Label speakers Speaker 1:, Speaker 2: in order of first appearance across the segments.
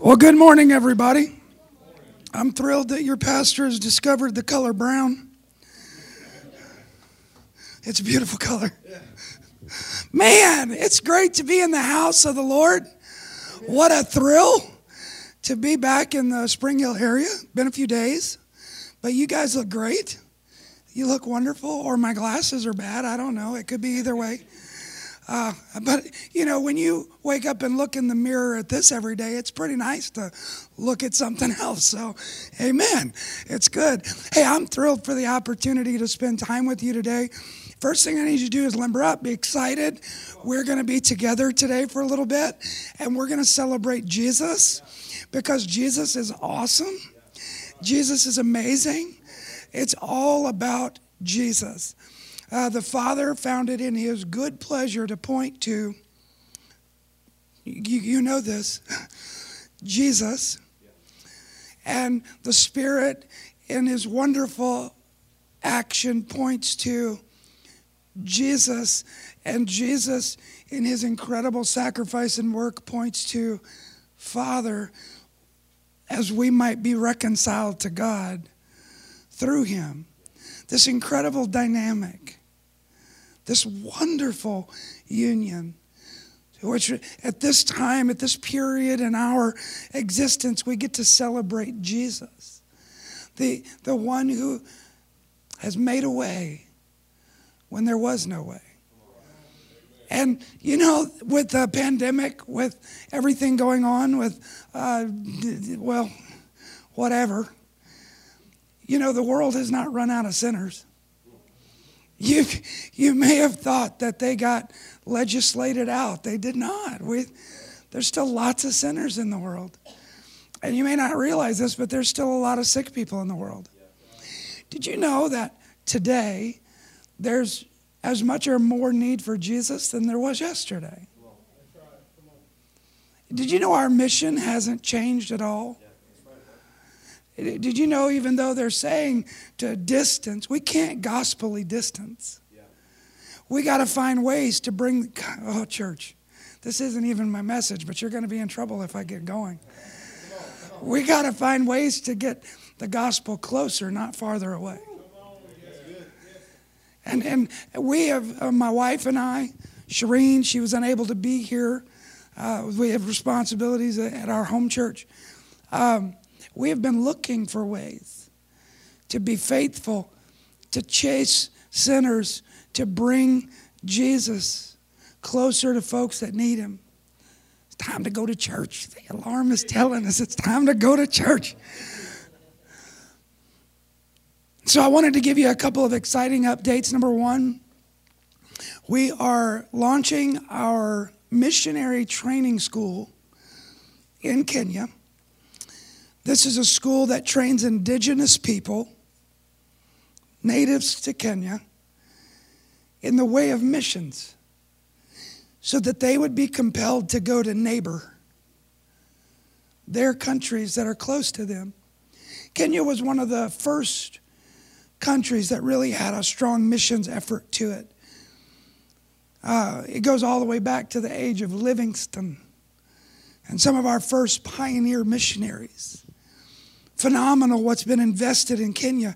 Speaker 1: Well, good morning, everybody. I'm thrilled that your pastor has discovered the color brown. It's a beautiful color. Man, it's great to be in the house of the Lord. What a thrill to be back in the Spring Hill area. Been a few days, but you guys look great. You look wonderful, or my glasses are bad. I don't know. It could be either way. Uh, but you know, when you wake up and look in the mirror at this every day, it's pretty nice to look at something else. So, amen. It's good. Hey, I'm thrilled for the opportunity to spend time with you today. First thing I need you to do is limber up, be excited. We're going to be together today for a little bit, and we're going to celebrate Jesus because Jesus is awesome. Jesus is amazing. It's all about Jesus. Uh, the Father found it in His good pleasure to point to, you, you know this, Jesus. And the Spirit, in His wonderful action, points to Jesus. And Jesus, in His incredible sacrifice and work, points to Father as we might be reconciled to God through Him. This incredible dynamic this wonderful union which at this time, at this period in our existence, we get to celebrate Jesus, the, the one who has made a way when there was no way. And, you know, with the pandemic, with everything going on, with, uh, well, whatever, you know, the world has not run out of sinners. You, you may have thought that they got legislated out. They did not. We, there's still lots of sinners in the world. And you may not realize this, but there's still a lot of sick people in the world. Did you know that today there's as much or more need for Jesus than there was yesterday? Did you know our mission hasn't changed at all? Did you know, even though they're saying to distance, we can't gospelly distance. We got to find ways to bring, oh, church, this isn't even my message, but you're going to be in trouble if I get going. We got to find ways to get the gospel closer, not farther away. And, and we have, uh, my wife and I, Shireen, she was unable to be here. Uh, we have responsibilities at our home church. Um, we have been looking for ways to be faithful, to chase sinners, to bring Jesus closer to folks that need him. It's time to go to church. The alarm is telling us it's time to go to church. So, I wanted to give you a couple of exciting updates. Number one, we are launching our missionary training school in Kenya. This is a school that trains indigenous people, natives to Kenya, in the way of missions so that they would be compelled to go to neighbor their countries that are close to them. Kenya was one of the first countries that really had a strong missions effort to it. Uh, it goes all the way back to the age of Livingstone and some of our first pioneer missionaries phenomenal what's been invested in Kenya.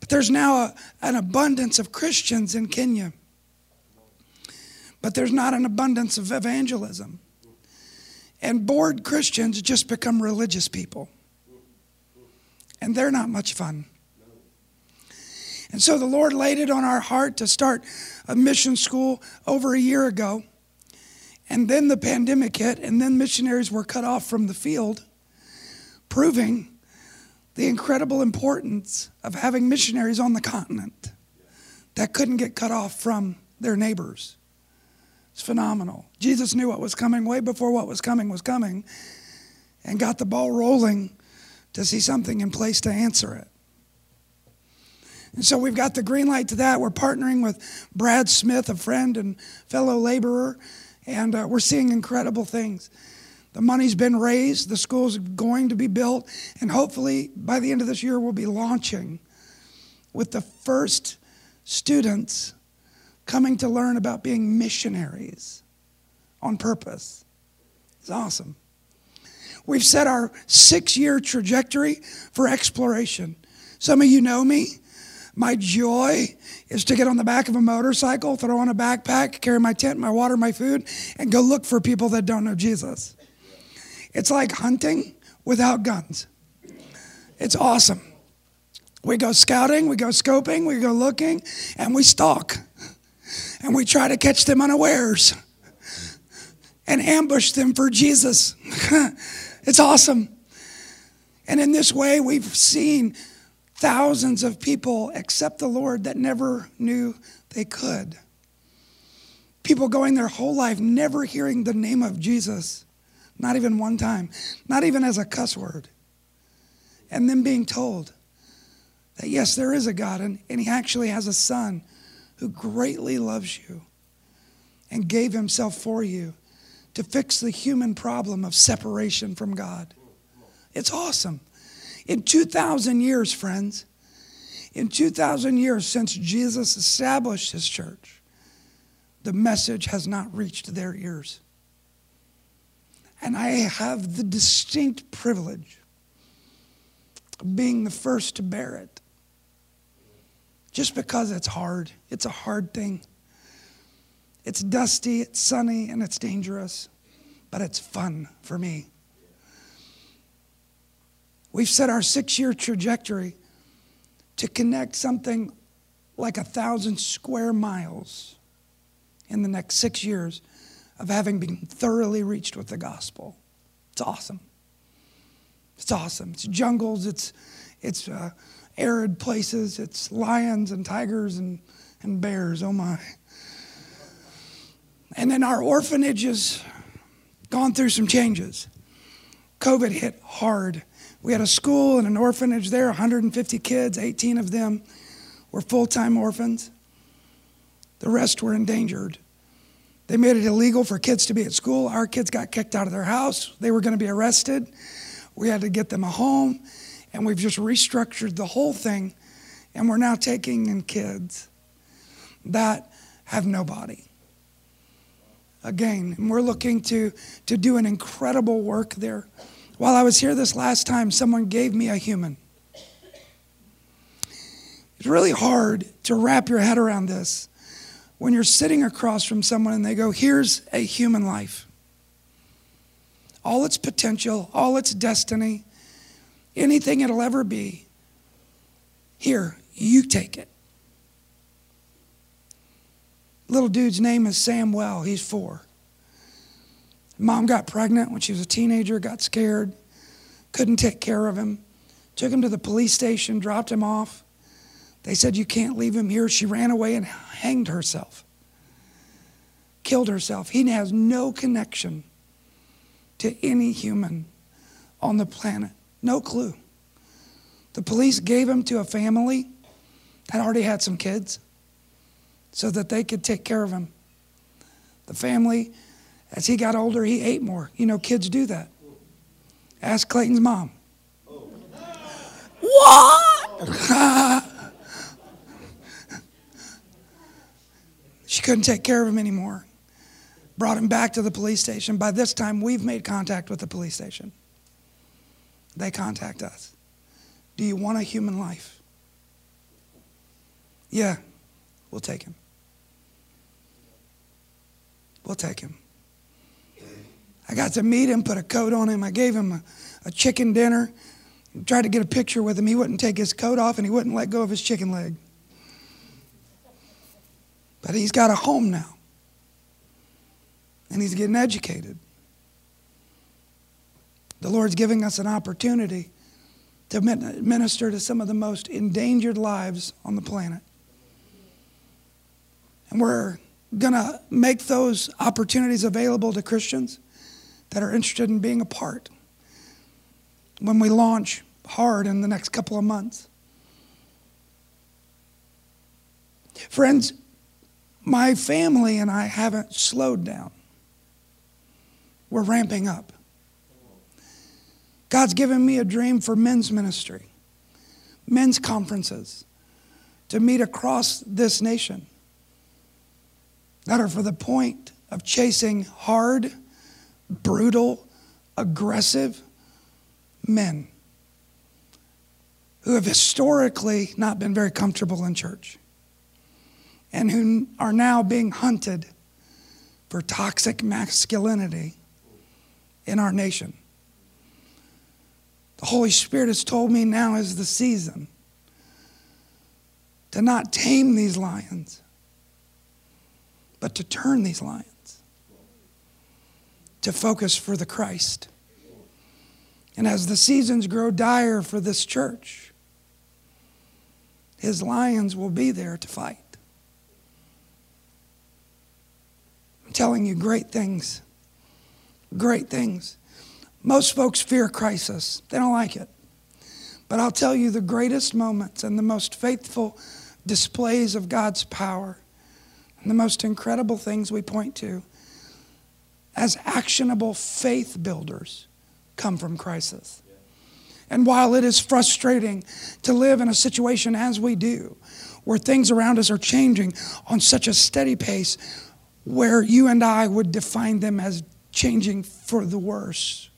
Speaker 1: But there's now a, an abundance of Christians in Kenya. But there's not an abundance of evangelism. And bored Christians just become religious people. And they're not much fun. And so the Lord laid it on our heart to start a mission school over a year ago. And then the pandemic hit, and then missionaries were cut off from the field, proving the incredible importance of having missionaries on the continent that couldn't get cut off from their neighbors. It's phenomenal. Jesus knew what was coming way before what was coming was coming and got the ball rolling to see something in place to answer it. And so we've got the green light to that. We're partnering with Brad Smith, a friend and fellow laborer, and uh, we're seeing incredible things. The money's been raised, the school's going to be built, and hopefully by the end of this year, we'll be launching with the first students coming to learn about being missionaries on purpose. It's awesome. We've set our six year trajectory for exploration. Some of you know me. My joy is to get on the back of a motorcycle, throw on a backpack, carry my tent, my water, my food, and go look for people that don't know Jesus. It's like hunting without guns. It's awesome. We go scouting, we go scoping, we go looking, and we stalk. And we try to catch them unawares and ambush them for Jesus. it's awesome. And in this way, we've seen thousands of people accept the Lord that never knew they could. People going their whole life never hearing the name of Jesus, not even one time, not even as a cuss word. And then being told that yes, there is a God and, and He actually has a Son who greatly loves you and gave Himself for you to fix the human problem of separation from God. It's awesome. In 2,000 years, friends, in 2,000 years since Jesus established his church, the message has not reached their ears. And I have the distinct privilege of being the first to bear it. Just because it's hard, it's a hard thing. It's dusty, it's sunny, and it's dangerous, but it's fun for me. We've set our six year trajectory to connect something like a thousand square miles in the next six years of having been thoroughly reached with the gospel. It's awesome. It's awesome. It's jungles, it's, it's uh, arid places, it's lions and tigers and, and bears. Oh my. And then our orphanage has gone through some changes. COVID hit hard. We had a school and an orphanage there, 150 kids, 18 of them were full time orphans. The rest were endangered. They made it illegal for kids to be at school. Our kids got kicked out of their house. They were going to be arrested. We had to get them a home, and we've just restructured the whole thing. And we're now taking in kids that have nobody again. We're looking to, to do an incredible work there. While I was here this last time, someone gave me a human. It's really hard to wrap your head around this when you're sitting across from someone and they go, Here's a human life. All its potential, all its destiny, anything it'll ever be. Here, you take it. Little dude's name is Samuel. He's four. Mom got pregnant when she was a teenager, got scared, couldn't take care of him. Took him to the police station, dropped him off. They said, You can't leave him here. She ran away and hanged herself, killed herself. He has no connection to any human on the planet, no clue. The police gave him to a family that already had some kids so that they could take care of him. The family, as he got older, he ate more. You know, kids do that. Ask Clayton's mom. What? she couldn't take care of him anymore. Brought him back to the police station. By this time, we've made contact with the police station. They contact us. Do you want a human life? Yeah, we'll take him. We'll take him. I got to meet him, put a coat on him. I gave him a, a chicken dinner, tried to get a picture with him. He wouldn't take his coat off and he wouldn't let go of his chicken leg. But he's got a home now. And he's getting educated. The Lord's giving us an opportunity to minister to some of the most endangered lives on the planet. And we're going to make those opportunities available to Christians that are interested in being a part when we launch hard in the next couple of months. Friends, my family and I haven't slowed down. We're ramping up. God's given me a dream for men's ministry, men's conferences, to meet across this nation that are for the point of chasing hard, brutal, aggressive, men who have historically not been very comfortable in church and who are now being hunted for toxic masculinity in our nation. The Holy Spirit has told me now is the season to not tame these lions, but to turn these lions, to focus for the Christ. And as the seasons grow dire for this church, his lions will be there to fight. Telling you great things. Great things. Most folks fear crisis, they don't like it. But I'll tell you the greatest moments and the most faithful displays of God's power and the most incredible things we point to as actionable faith builders come from crisis. And while it is frustrating to live in a situation as we do, where things around us are changing on such a steady pace, where you and I would define them as changing for the worse.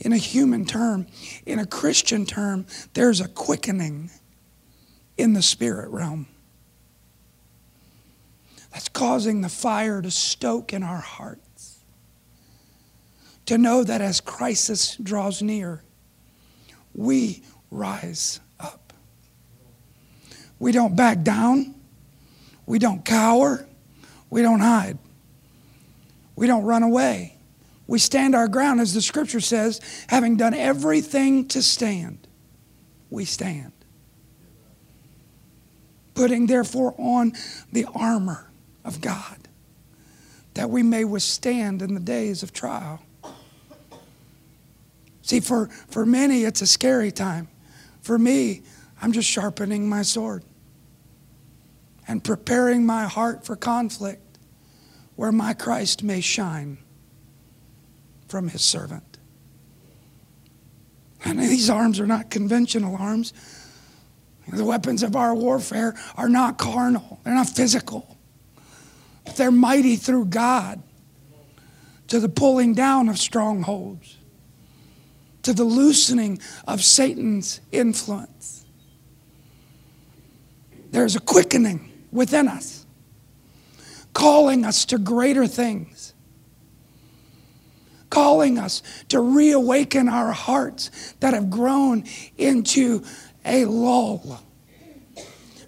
Speaker 1: In a human term, in a Christian term, there's a quickening in the spirit realm that's causing the fire to stoke in our hearts. To know that as crisis draws near, we rise up. We don't back down. We don't cower. We don't hide. We don't run away. We stand our ground, as the scripture says, having done everything to stand. We stand. Putting, therefore, on the armor of God that we may withstand in the days of trial. See, for, for many, it's a scary time. For me, I'm just sharpening my sword and preparing my heart for conflict where my Christ may shine from his servant. And these arms are not conventional arms. The weapons of our warfare are not carnal, they're not physical. But they're mighty through God to the pulling down of strongholds, to the loosening of Satan's influence. There's a quickening within us, calling us to greater things, calling us to reawaken our hearts that have grown into a lull,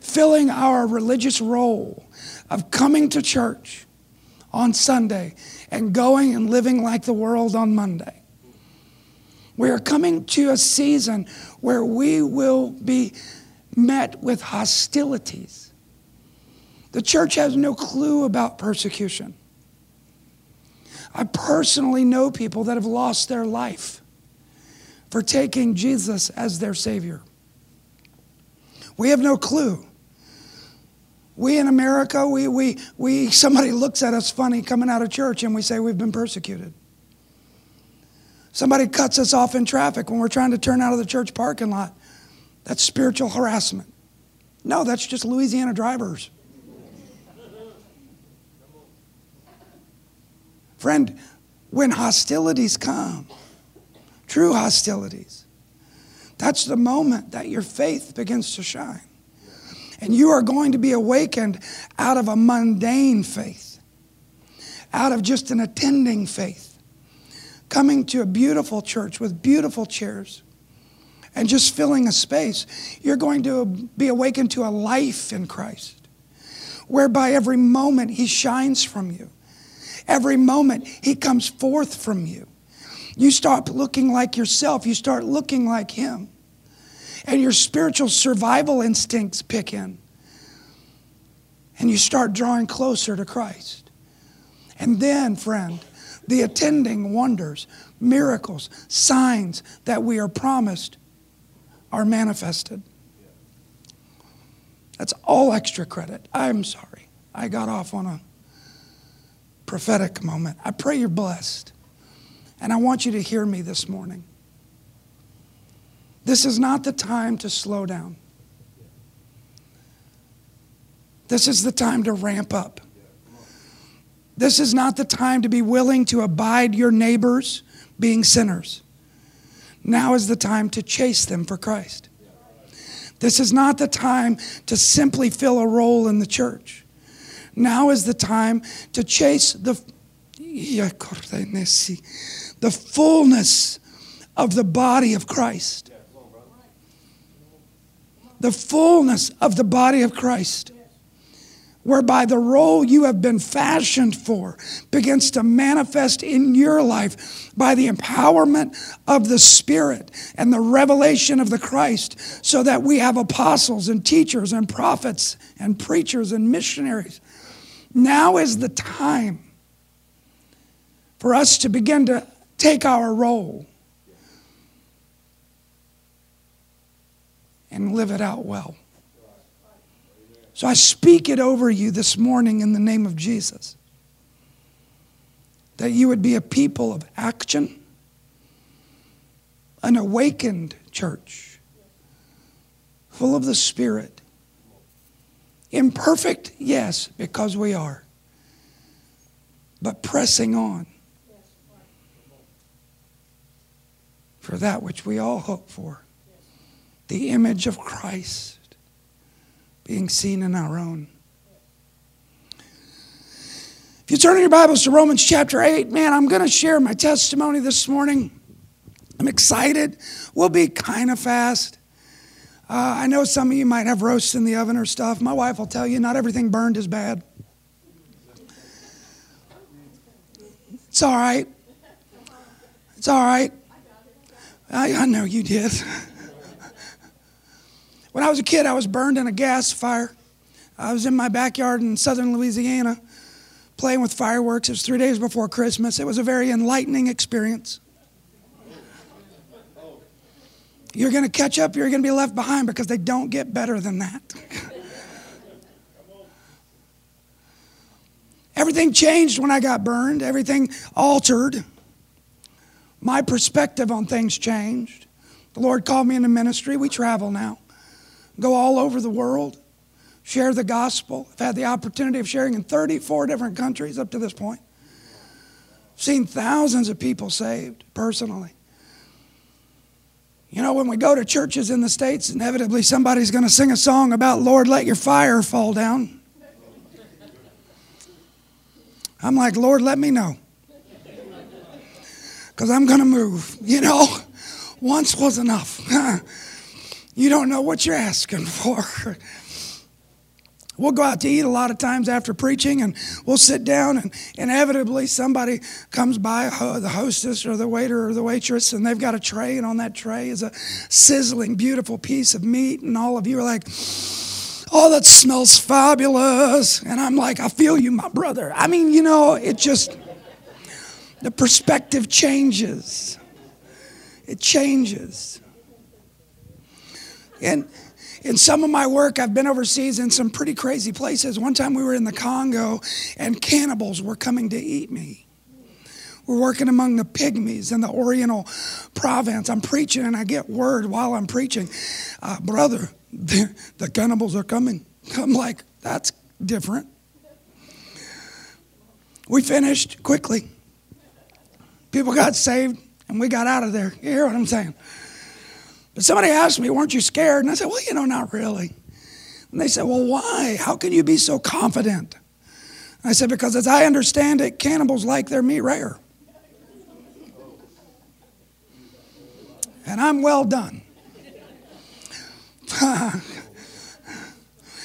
Speaker 1: filling our religious role of coming to church on Sunday and going and living like the world on Monday. We are coming to a season where we will be met with hostilities the church has no clue about persecution. I personally know people that have lost their life for taking Jesus as their Savior. We have no clue. We in America, we, we, we, somebody looks at us funny coming out of church and we say we've been persecuted. Somebody cuts us off in traffic when we're trying to turn out of the church parking lot. That's spiritual harassment. No, that's just Louisiana drivers. Friend, when hostilities come, true hostilities, that's the moment that your faith begins to shine. And you are going to be awakened out of a mundane faith, out of just an attending faith, coming to a beautiful church with beautiful chairs and just filling a space. You're going to be awakened to a life in Christ, whereby every moment He shines from you Every moment, He comes forth from you. You stop looking like yourself, you start looking like Him. And your spiritual survival instincts pick in. And you start drawing closer to Christ. And then, friend, the attending wonders, miracles, signs that we are promised are manifested. That's all extra credit. I'm sorry. I got off on a prophetic moment. I pray you're blessed. And I want you to hear me this morning. This is not the time to slow down. This is the time to ramp up. This is not the time to be willing to abide your neighbors being sinners. Now is the time to chase them for Christ. This is not the time to simply fill a role in the church. Now is the time to chase the, the fullness of the body of Christ. The fullness of the body of Christ whereby the role you have been fashioned for begins to manifest in your life by the empowerment of the Spirit and the revelation of the Christ, so that we have apostles and teachers and prophets and preachers and missionaries. Now is the time for us to begin to take our role and live it out well. So I speak it over you this morning in the name of Jesus. That you would be a people of action, an awakened church, full of the Spirit. Imperfect, yes, because we are, but pressing on for that which we all hope for the image of Christ being seen in our own. If you turn in your Bibles to Romans chapter 8, man, I'm going to share my testimony this morning. I'm excited. We'll be kind of fast. Uh, I know some of you might have roasts in the oven or stuff. My wife will tell you not everything burned is bad. It's all right. It's all right. I, I know you did. When I was a kid, I was burned in a gas fire. I was in my backyard in southern Louisiana playing with fireworks. It was three days before Christmas. It was a very enlightening experience. You're going to catch up, you're going to be left behind because they don't get better than that. Everything changed when I got burned, everything altered. My perspective on things changed. The Lord called me into ministry. We travel now go all over the world, share the gospel. I've had the opportunity of sharing in 34 different countries up to this point. Seen thousands of people saved personally. You know, when we go to churches in the States, inevitably somebody's going to sing a song about, Lord, let your fire fall down. I'm like, Lord, let me know. Because I'm going to move. You know, once was enough. You don't know what you're asking for. We'll go out to eat a lot of times after preaching, and we'll sit down, and inevitably somebody comes by, uh, the hostess or the waiter or the waitress, and they've got a tray, and on that tray is a sizzling, beautiful piece of meat, and all of you are like, Oh, that smells fabulous. And I'm like, I feel you, my brother. I mean, you know, it just, the perspective changes. It changes. And in some of my work, I've been overseas in some pretty crazy places. One time we were in the Congo and cannibals were coming to eat me. We're working among the pygmies in the Oriental province. I'm preaching and I get word while I'm preaching, uh, brother, the, the cannibals are coming. I'm like, that's different. We finished quickly. People got saved and we got out of there. You hear what I'm saying? But somebody asked me, weren't you scared? And I said, well, you know, not really. And they said, well, why? How can you be so confident? And I said, because as I understand it, cannibals like their meat rare. And I'm well done.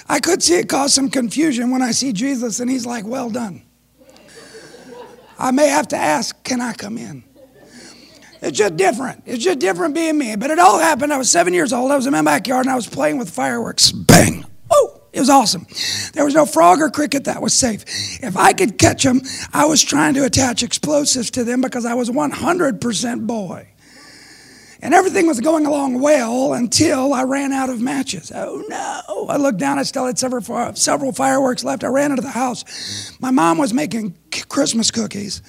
Speaker 1: I could see it cause some confusion when I see Jesus and he's like, well done. I may have to ask, can I come in? It's just different. It's just different being me. But it all happened. I was seven years old. I was in my backyard and I was playing with fireworks. Bang! Oh, it was awesome. There was no frog or cricket that was safe. If I could catch them, I was trying to attach explosives to them because I was 100% boy. And everything was going along well until I ran out of matches. Oh no. I looked down, I still had several, several fireworks left. I ran into the house. My mom was making Christmas cookies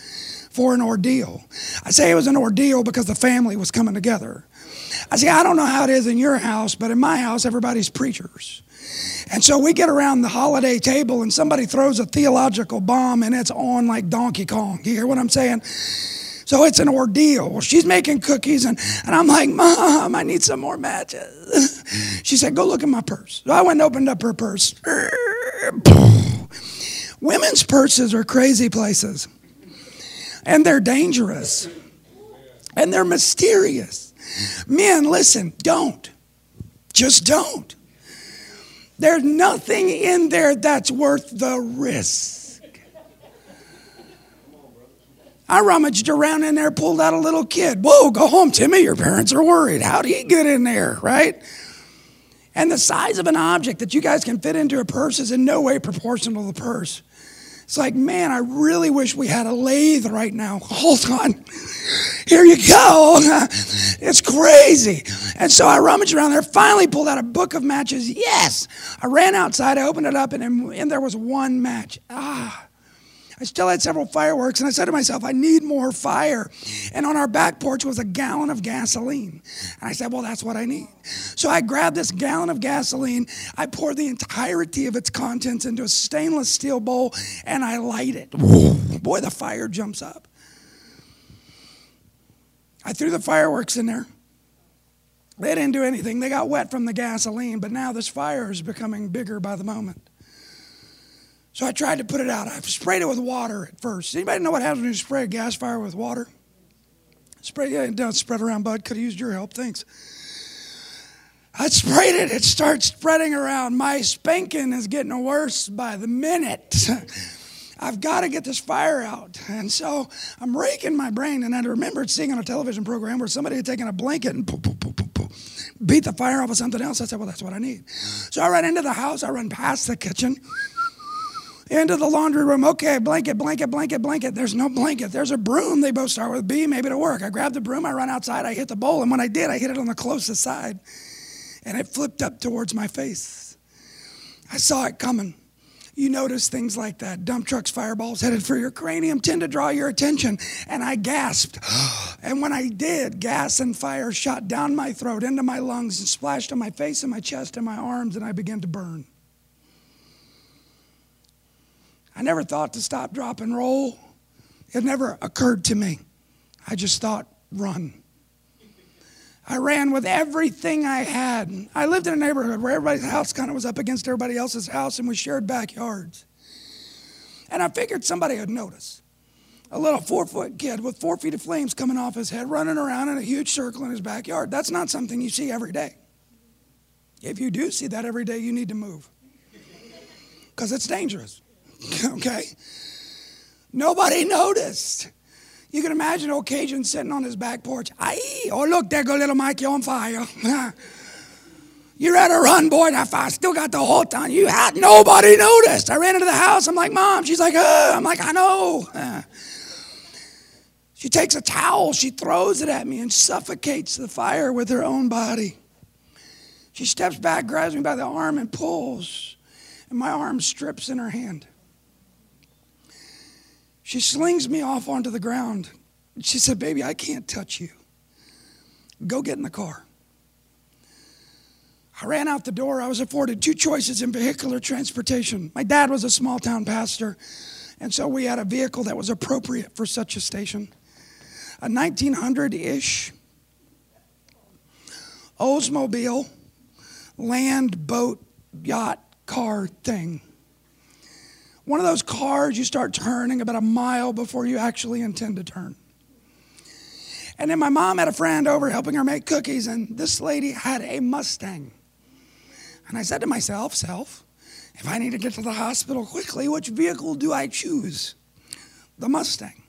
Speaker 1: for an ordeal. I say it was an ordeal because the family was coming together. I say, I don't know how it is in your house, but in my house, everybody's preachers. And so we get around the holiday table and somebody throws a theological bomb and it's on like Donkey Kong. You hear what I'm saying? So it's an ordeal. She's making cookies, and, and I'm like, Mom, I need some more matches. She said, Go look in my purse. So I went and opened up her purse. Women's purses are crazy places, and they're dangerous, and they're mysterious. Men, listen, don't. Just don't. There's nothing in there that's worth the risk. I rummaged around in there, pulled out a little kid. Whoa, go home, Timmy. Your parents are worried. How do you get in there, right? And the size of an object that you guys can fit into a purse is in no way proportional to the purse. It's like, man, I really wish we had a lathe right now. Hold on. Here you go. It's crazy. And so I rummaged around there, finally pulled out a book of matches. Yes. I ran outside, I opened it up, and, and there was one match. Ah. I still had several fireworks, and I said to myself, I need more fire. And on our back porch was a gallon of gasoline. And I said, Well, that's what I need. So I grabbed this gallon of gasoline, I poured the entirety of its contents into a stainless steel bowl, and I light it. Boy, the fire jumps up. I threw the fireworks in there. They didn't do anything. They got wet from the gasoline, but now this fire is becoming bigger by the moment. So I tried to put it out. I sprayed it with water at first. Anybody know what happens when you spray a gas fire with water? Spray it, don't spread around, bud. Could have used your help. Thanks. I sprayed it. It starts spreading around. My spanking is getting worse by the minute. I've got to get this fire out. And so I'm raking my brain. And I remembered seeing on a television program where somebody had taken a blanket and poo, poo, poo, poo, poo, beat the fire off of something else. I said, well, that's what I need. So I run into the house. I run past the kitchen into the laundry room. Okay, blanket, blanket, blanket, blanket. There's no blanket. There's a broom. They both start with B. Maybe it'll work. I grab the broom. I run outside. I hit the bowl. And when I did, I hit it on the closest side. And it flipped up towards my face. I saw it coming. You notice things like that. Dump trucks, fireballs headed for your cranium tend to draw your attention. And I gasped. And when I did, gas and fire shot down my throat, into my lungs, and splashed on my face and my chest and my arms, and I began to burn. I never thought to stop, drop, and roll. It never occurred to me. I just thought, run. I ran with everything I had. I lived in a neighborhood where everybody's house kind of was up against everybody else's house, and we shared backyards. And I figured somebody would notice. A little four foot kid with four feet of flames coming off his head, running around in a huge circle in his backyard. That's not something you see every day. If you do see that every day, you need to move because it's dangerous. okay? Nobody noticed. You can imagine old Cajun sitting on his back porch. Aye, oh, look, there go little Mikey on fire. you ready to run, boy? That fire still got the whole on you. Had nobody noticed. I ran into the house. I'm like, Mom. She's like, uh. I'm like, I know. She takes a towel, she throws it at me and suffocates the fire with her own body. She steps back, grabs me by the arm, and pulls, and my arm strips in her hand. She slings me off onto the ground. She said, Baby, I can't touch you. Go get in the car. I ran out the door. I was afforded two choices in vehicular transportation. My dad was a small town pastor, and so we had a vehicle that was appropriate for such a station. A 1900 ish Oldsmobile land, boat, yacht, car thing. One of those cars you start turning about a mile before you actually intend to turn. And then my mom had a friend over helping her make cookies, and this lady had a Mustang. And I said to myself, Self, if I need to get to the hospital quickly, which vehicle do I choose? The Mustang.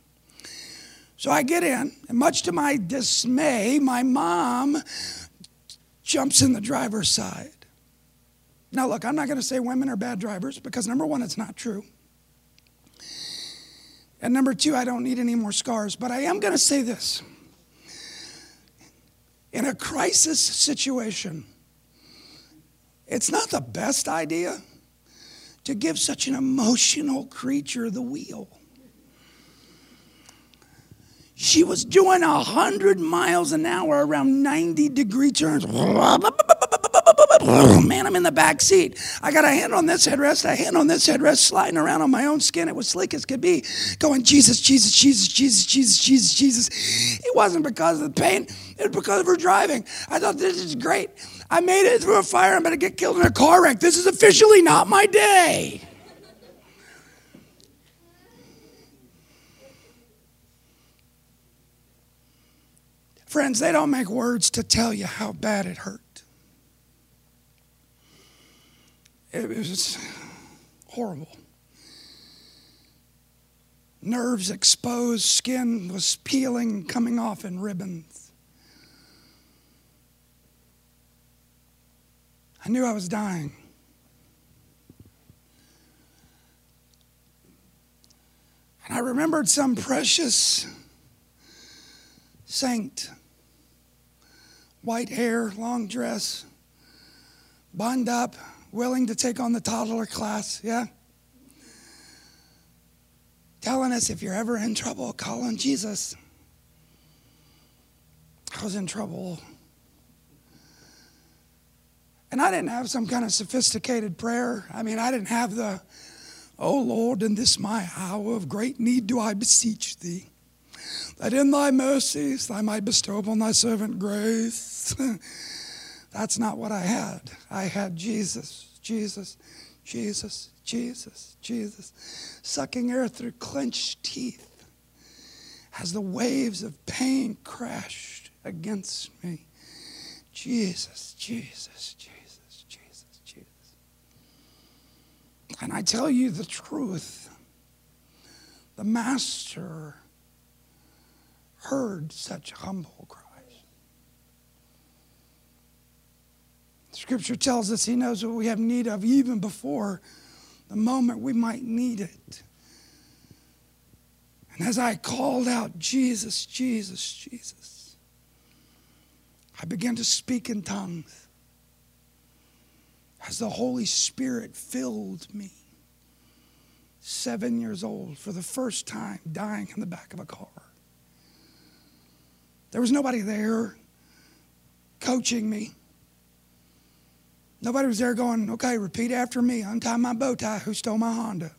Speaker 1: So I get in, and much to my dismay, my mom jumps in the driver's side. Now, look, I'm not going to say women are bad drivers because number one, it's not true. And number two, I don't need any more scars. But I am going to say this in a crisis situation, it's not the best idea to give such an emotional creature the wheel. She was doing 100 miles an hour around 90 degree turns. Oh, man, I'm in the back seat. I got a hand on this headrest, a hand on this headrest, sliding around on my own skin. It was slick as could be, going, Jesus, Jesus, Jesus, Jesus, Jesus, Jesus, Jesus. It wasn't because of the pain, it was because of her driving. I thought, this is great. I made it through a fire. I'm going to get killed in a car wreck. This is officially not my day. Friends, they don't make words to tell you how bad it hurt. It was horrible. Nerves exposed, skin was peeling, coming off in ribbons. I knew I was dying. And I remembered some precious saint white hair, long dress, bund up, willing to take on the toddler class, yeah? Telling us if you're ever in trouble, call on Jesus. I was in trouble. And I didn't have some kind of sophisticated prayer. I mean, I didn't have the, oh Lord, in this my hour of great need do I beseech thee that in thy mercies I might bestow upon thy servant grace. That's not what I had. I had Jesus, Jesus, Jesus, Jesus, Jesus, sucking air through clenched teeth as the waves of pain crashed against me. Jesus, Jesus, Jesus, Jesus, Jesus. And I tell you the truth the Master heard such humble cries. Scripture tells us He knows what we have need of even before the moment we might need it. And as I called out, Jesus, Jesus, Jesus, I began to speak in tongues as the Holy Spirit filled me. Seven years old, for the first time, dying in the back of a car. There was nobody there coaching me. Nobody was there going, okay, repeat after me, untie my bow tie, who stole my Honda?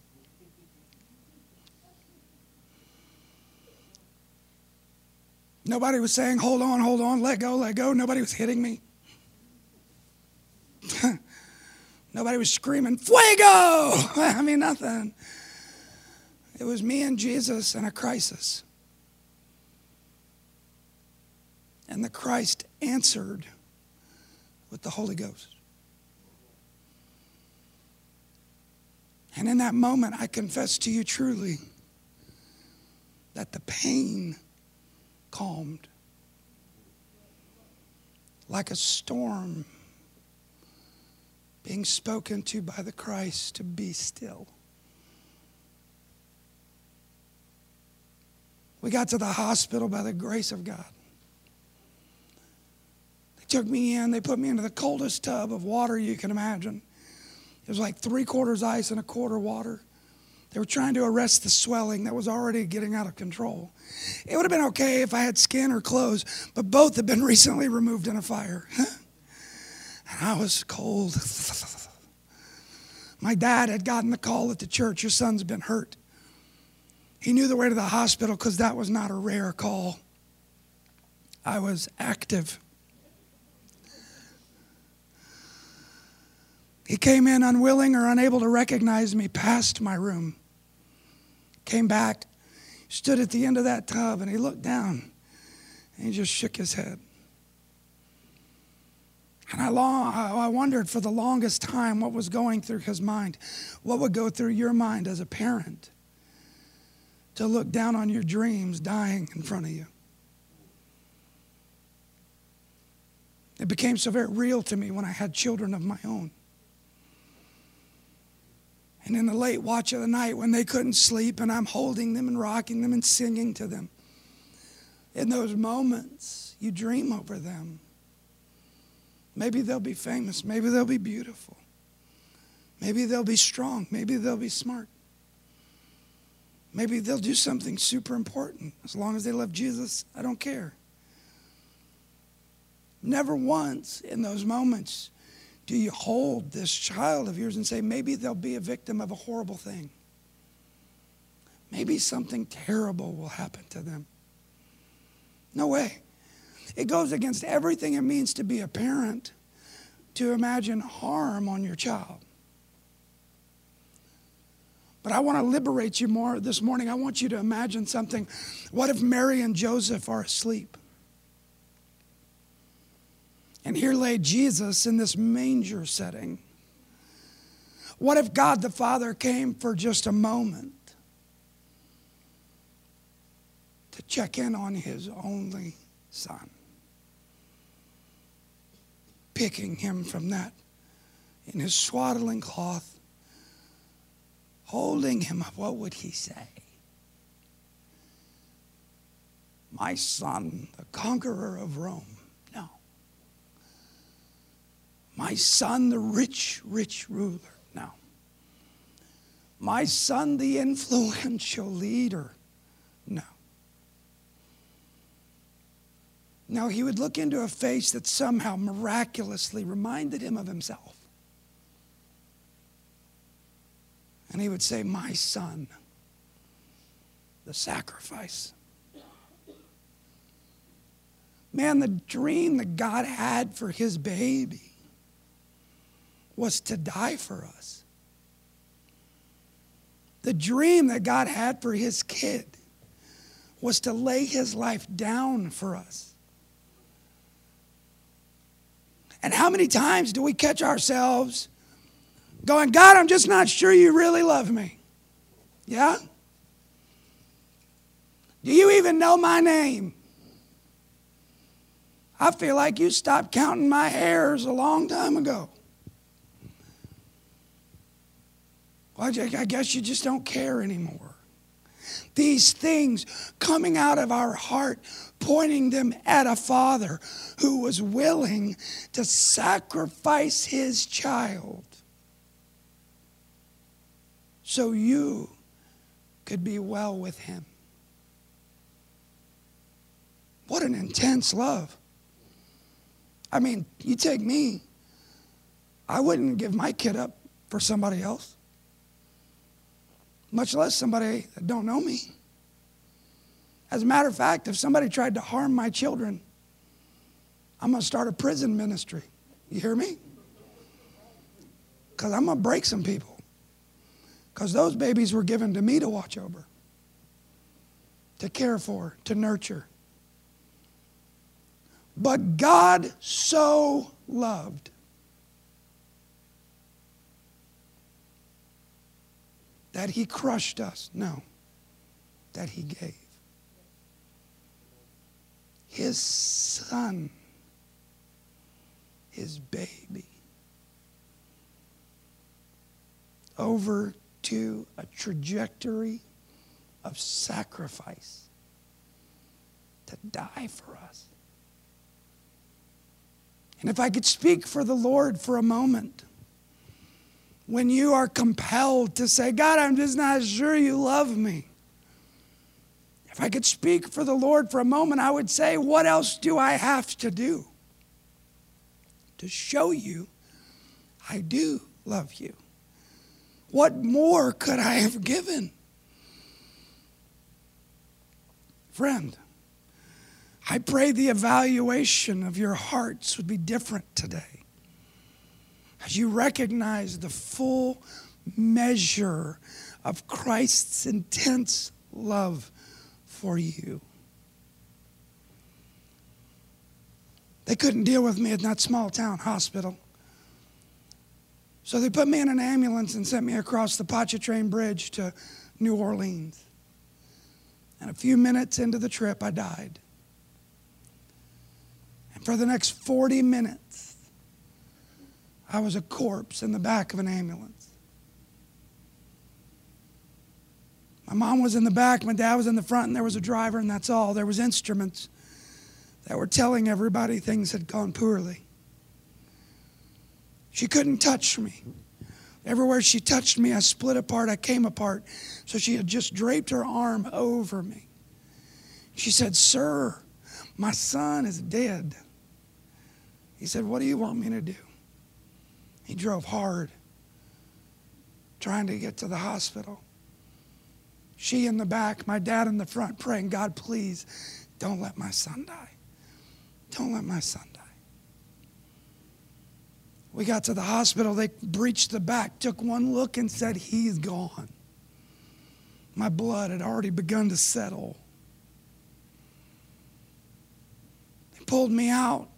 Speaker 1: Nobody was saying, hold on, hold on, let go, let go. Nobody was hitting me. Nobody was screaming, fuego! I mean, nothing. It was me and Jesus in a crisis. And the Christ answered with the Holy Ghost. And in that moment, I confess to you truly that the pain calmed like a storm being spoken to by the Christ to be still. We got to the hospital by the grace of God They took me in. They put me into the coldest tub of water you can imagine. It was like three quarters ice and a quarter water. They were trying to arrest the swelling that was already getting out of control. It would have been okay if I had skin or clothes, but both had been recently removed in a fire. and I was cold. My dad had gotten the call at the church your son's been hurt. He knew the way to the hospital because that was not a rare call. I was active. He came in unwilling or unable to recognize me past my room. Came back, stood at the end of that tub, and he looked down and he just shook his head. And I, long, I wondered for the longest time what was going through his mind. What would go through your mind as a parent to look down on your dreams dying in front of you? It became so very real to me when I had children of my own. And in the late watch of the night when they couldn't sleep and I'm holding them and rocking them and singing to them. In those moments, you dream over them. Maybe they'll be famous. Maybe they'll be beautiful. Maybe they'll be strong. Maybe they'll be smart. Maybe they'll do something super important. As long as they love Jesus, I don't care. Never once in those moments Do you hold this child of yours and say, maybe they'll be a victim of a horrible thing? Maybe something terrible will happen to them. No way. It goes against everything it means to be a parent to imagine harm on your child. But I want to liberate you more this morning. I want you to imagine something. What if Mary and Joseph are asleep? And here lay Jesus in this manger setting. What if God the Father came for just a moment to check in on his only son? Picking him from that in his swaddling cloth, holding him up, what would he say? My son, the conqueror of Rome. No. My son, the rich, rich ruler. No. My son, the influential leader. No. Now, he would look into a face that somehow miraculously reminded him of himself. And he would say, My son, the sacrifice. Man, the dream that God had for his baby was to die for us. The dream that God had for his kid was to lay his life down for us. And how many times do we catch ourselves going, God, I'm just not sure you really love me? Yeah? Do you even know my name? I feel like you stopped counting my hairs a long time ago. Well, I guess you just don't care anymore. These things coming out of our heart, pointing them at a father who was willing to sacrifice his child so you could be well with him. What an intense love. I mean, you take me, I wouldn't give my kid up for somebody else much less somebody that don't know me. As a matter of fact, if somebody tried to harm my children, I'm going to start a prison ministry. You hear me? Because I'm going to break some people. Because those babies were given to me to watch over, to care for, to nurture. But God so loved that he crushed us. No, that he gave. His son, his baby, over to a trajectory of sacrifice to die for us. And if I could speak for the Lord for a moment, when you are compelled to say, God, I'm just not sure you love me. If I could speak for the Lord for a moment, I would say, What else do I have to do to show you I do love you? What more could I have given? Friend, I pray the evaluation of your hearts would be different today as you recognize the full measure of Christ's intense love for you. They couldn't deal with me at that small town hospital. So they put me in an ambulance and sent me across the Pontchartrain Bridge to New Orleans. And a few minutes into the trip, I died. And for the next 40 minutes, I was a corpse in the back of an ambulance. My mom was in the back, my dad was in the front, and there was a driver, and that's all. There was instruments that were telling everybody things had gone poorly. She couldn't touch me. Everywhere she touched me, I split apart, I came apart. So she had just draped her arm over me. She said, Sir, my son is dead. He said, What do you want me to do? He drove hard trying to get to the hospital. She in the back, my dad in the front, praying, God, please don't let my son die. Don't let my son die. We got to the hospital. They breached the back, took one look, and said, He's gone. My blood had already begun to settle. They pulled me out,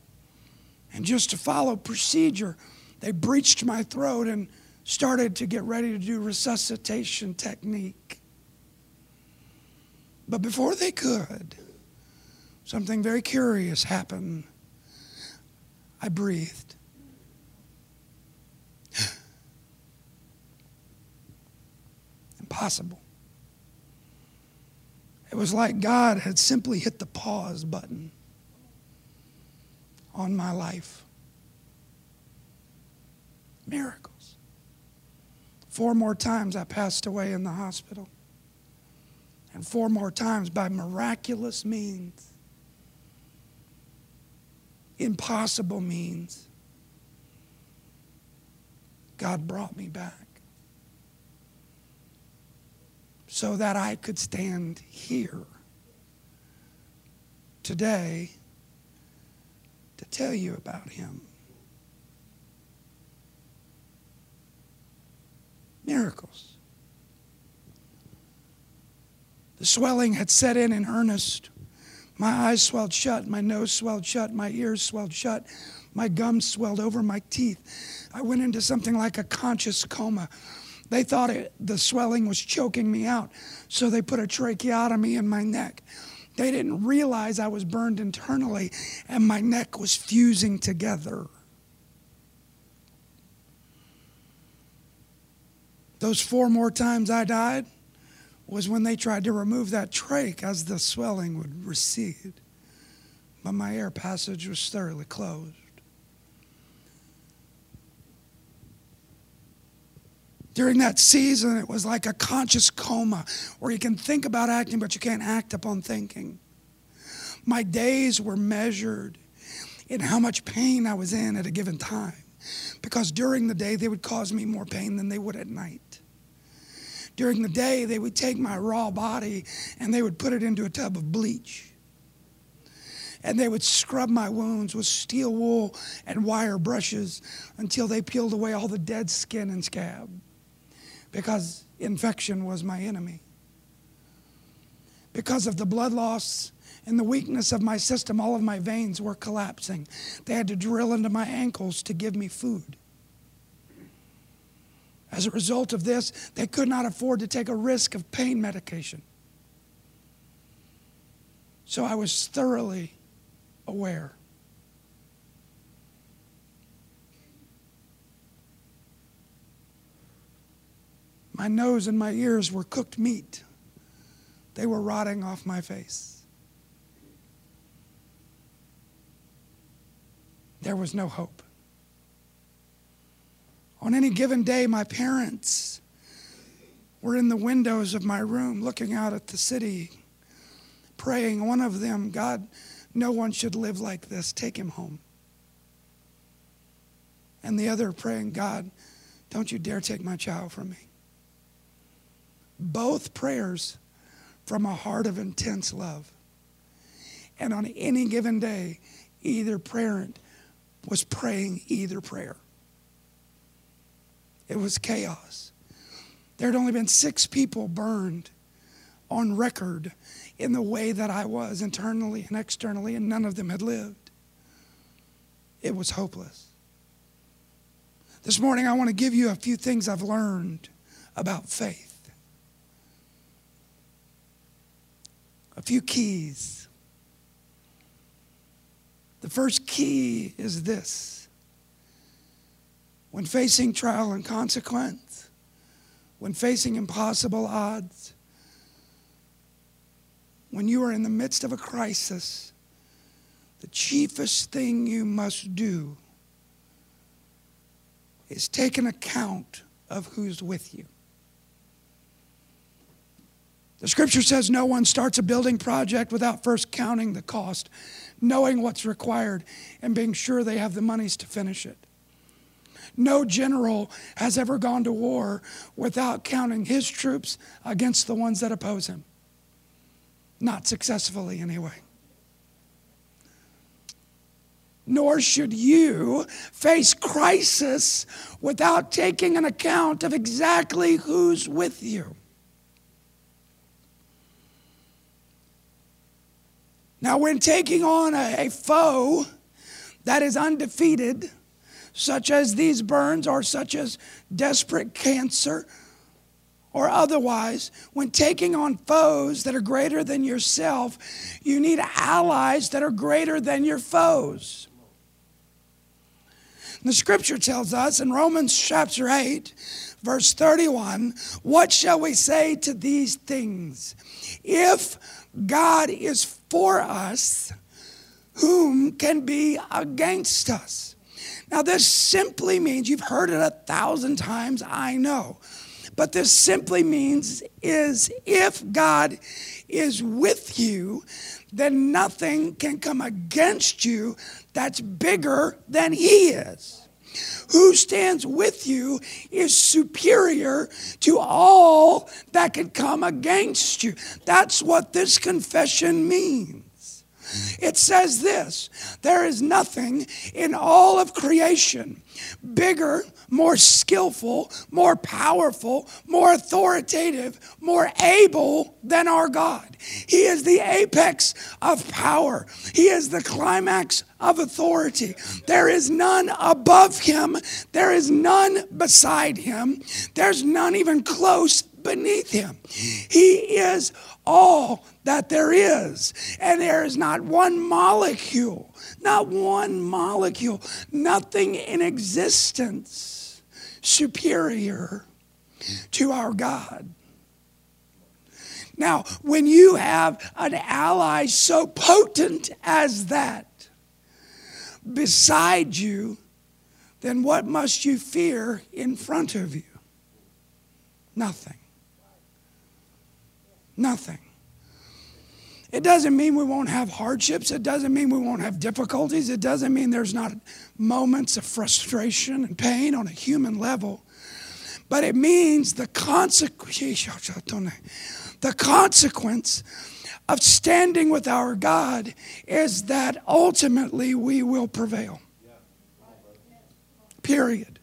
Speaker 1: and just to follow procedure, they breached my throat and started to get ready to do resuscitation technique. But before they could, something very curious happened. I breathed. Impossible. It was like God had simply hit the pause button on my life. Miracles. Four more times I passed away in the hospital. And four more times by miraculous means, impossible means, God brought me back so that I could stand here today to tell you about Him. Miracles. The swelling had set in in earnest. My eyes swelled shut, my nose swelled shut, my ears swelled shut, my gums swelled over my teeth. I went into something like a conscious coma. They thought it, the swelling was choking me out, so they put a tracheotomy in my neck. They didn't realize I was burned internally and my neck was fusing together. Those four more times I died was when they tried to remove that trach as the swelling would recede. But my air passage was thoroughly closed. During that season, it was like a conscious coma where you can think about acting, but you can't act upon thinking. My days were measured in how much pain I was in at a given time because during the day, they would cause me more pain than they would at night. During the day, they would take my raw body and they would put it into a tub of bleach. And they would scrub my wounds with steel wool and wire brushes until they peeled away all the dead skin and scab because infection was my enemy. Because of the blood loss and the weakness of my system, all of my veins were collapsing. They had to drill into my ankles to give me food. As a result of this, they could not afford to take a risk of pain medication. So I was thoroughly aware. My nose and my ears were cooked meat. They were rotting off my face. There was no hope. On any given day, my parents were in the windows of my room looking out at the city, praying. One of them, God, no one should live like this. Take him home. And the other praying, God, don't you dare take my child from me. Both prayers from a heart of intense love. And on any given day, either parent was praying either prayer. It was chaos. There had only been six people burned on record in the way that I was internally and externally, and none of them had lived. It was hopeless. This morning, I want to give you a few things I've learned about faith. A few keys. The first key is this when facing trial and consequence, when facing impossible odds, when you are in the midst of a crisis, the chiefest thing you must do is take an account of who's with you. The scripture says no one starts a building project without first counting the cost, knowing what's required, and being sure they have the monies to finish it. No general has ever gone to war without counting his troops against the ones that oppose him. Not successfully, anyway. Nor should you face crisis without taking an account of exactly who's with you. Now, when taking on a, a foe that is undefeated, such as these burns or such as desperate cancer or otherwise, when taking on foes that are greater than yourself, you need allies that are greater than your foes. The scripture tells us in Romans chapter 8, verse 31, what shall we say to these things? If God is for us, whom can be against us? Now, this simply means, you've heard it a thousand times, I know. But this simply means is if God is with you, then nothing can come against you that's bigger than He is. Who stands with you is superior to all that could come against you. That's what this confession means. It says this there is nothing in all of creation bigger more skillful, more powerful, more authoritative, more able than our God. He is the apex of power, He is the climax of authority. There is none above Him, there is none beside Him, there's none even close beneath Him. He is all that there is, and there is not one molecule, not one molecule, nothing in existence superior to our God. Now, when you have an ally so potent as that beside you, then what must you fear in front of you? Nothing. Nothing. It doesn't mean we won't have hardships. It doesn't mean we won't have difficulties. It doesn't mean there's not moments of frustration and pain on a human level. But it means the consequence, the consequence of standing with our God is that ultimately we will prevail. Period.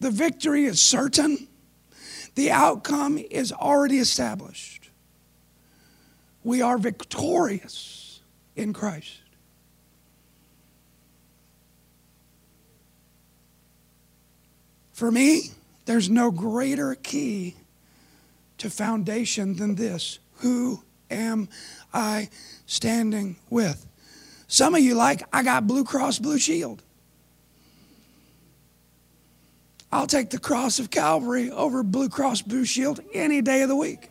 Speaker 1: The victory is certain. The outcome is already established we are victorious in Christ. For me, there's no greater key to foundation than this Who am I standing with? Some of you like, I got Blue Cross Blue Shield. I'll take the cross of Calvary over Blue Cross Blue Shield any day of the week.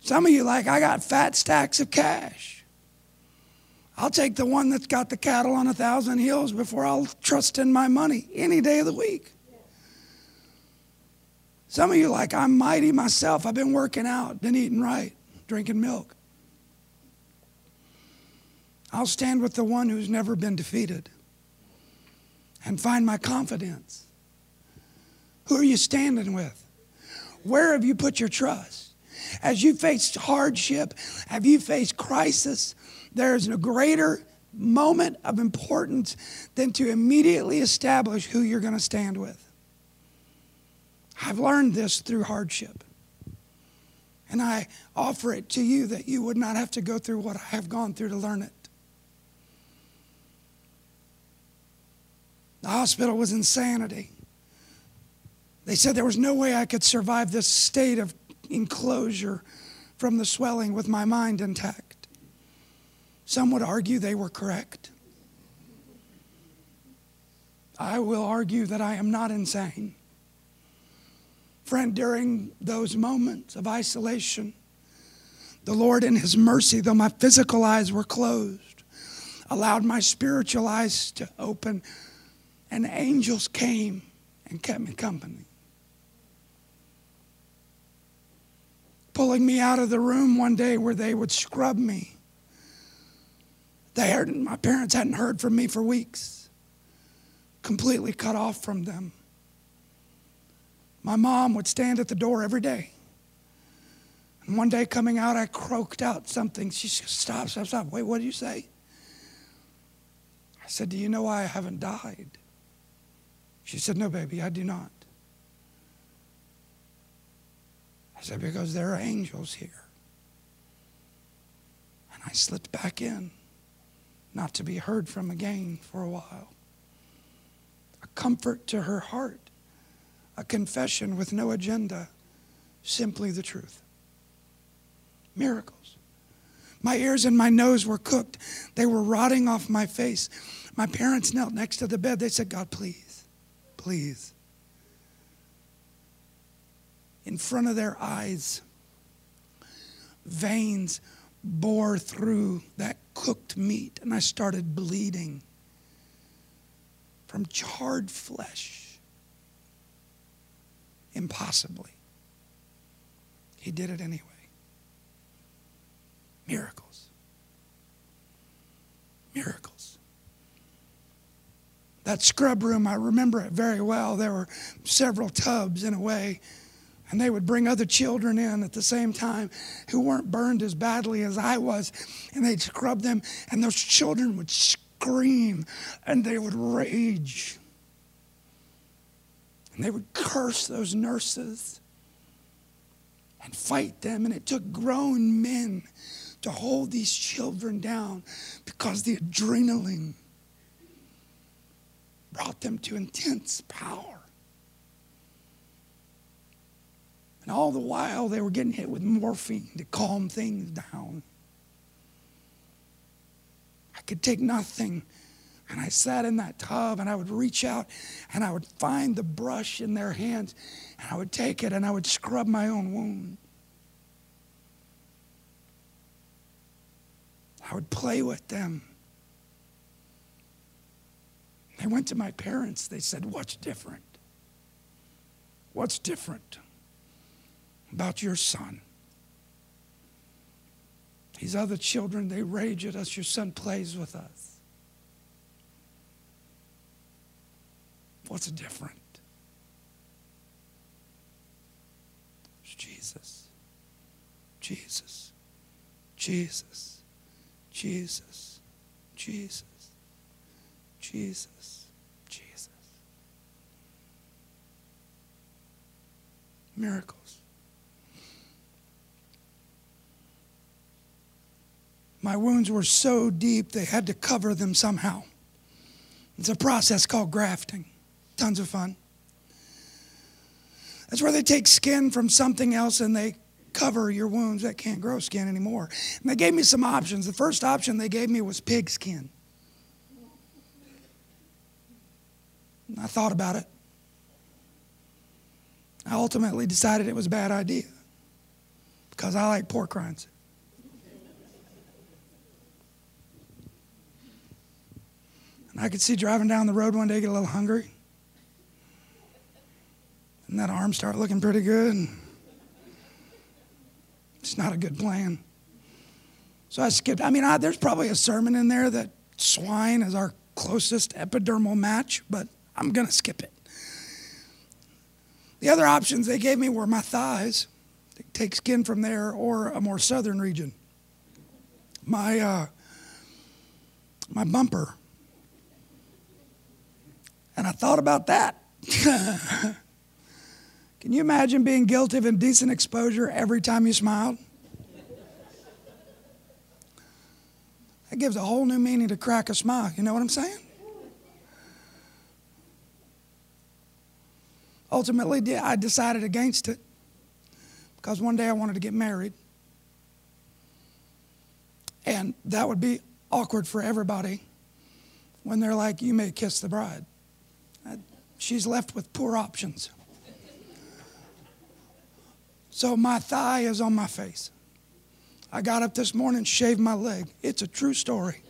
Speaker 1: Some of you like, I got fat stacks of cash. I'll take the one that's got the cattle on a thousand hills before I'll trust in my money any day of the week. Some of you like, I'm mighty myself. I've been working out, been eating right, drinking milk. I'll stand with the one who's never been defeated and find my confidence. Who are you standing with? Where have you put your trust? As you face hardship, have you faced crisis, there is a greater moment of importance than to immediately establish who you're going to stand with. I've learned this through hardship. And I offer it to you that you would not have to go through what I have gone through to learn it. The hospital was insanity. They said there was no way I could survive this state of enclosure from the swelling with my mind intact. Some would argue they were correct. I will argue that I am not insane. Friend, during those moments of isolation, the Lord, in His mercy, though my physical eyes were closed, allowed my spiritual eyes to open, and angels came and kept me company. pulling me out of the room one day where they would scrub me. They heard, my parents hadn't heard from me for weeks, completely cut off from them. My mom would stand at the door every day. And one day coming out, I croaked out something. She said, Stop, stop, stop. Wait, what did you say? I said, Do you know why I haven't died? She said, No, baby, I do not. I said, Because there are angels here. And I slipped back in, not to be heard from again for a while. A comfort to her heart, a confession with no agenda, simply the truth. Miracles. My ears and my nose were cooked. They were rotting off my face. My parents knelt next to the bed. They said, God, please, please. In front of their eyes, veins bore through that cooked meat, and I started bleeding from charred flesh. Impossibly. He did it anyway. Miracles. Miracles. That scrub room, I remember it very well. There were several tubs in a way, and they would bring other children in at the same time who weren't burned as badly as I was, and they'd scrub them, and those children would scream and they would rage. And they would curse those nurses and fight them, and it took grown men to hold these children down because the adrenaline brought them to intense power. And all the while, they were getting hit with morphine to calm things down. I could take nothing. And I sat in that tub and I would reach out and I would find the brush in their hands and I would take it and I would scrub my own wound. I would play with them. They went to my parents. They said, What's different? What's different about your son? These other children, they rage at us. Your son plays with us. What's different? It's. Jesus. Jesus. Jesus, Jesus, Jesus, Jesus. Miracles. My wounds were so deep they had to cover them somehow. It's a process called grafting. Tons of fun. That's where they take skin from something else and they cover your wounds that can't grow skin anymore. And they gave me some options. The first option they gave me was pig skin. I thought about it. I ultimately decided it was a bad idea because I like pork rinds. And I could see driving down the road one day, get a little hungry. And that arm start looking pretty good. It's not a good plan. So I skipped. I mean, I, there's probably a sermon in there that swine is our closest epidermal match, but I'm going to skip it. The other options they gave me were my thighs, take skin from there, or a more southern region. My, uh, my bumper. And I thought about that. Can you imagine being guilty of indecent exposure every time you smiled? That gives a whole new meaning to crack a smile. You know what I'm saying? Ultimately, I decided against it because one day I wanted to get married. And that would be awkward for everybody when they're like, You may kiss the bride. She's left with poor options. So my thigh is on my face. I got up this morning, shaved my leg. It's a true story.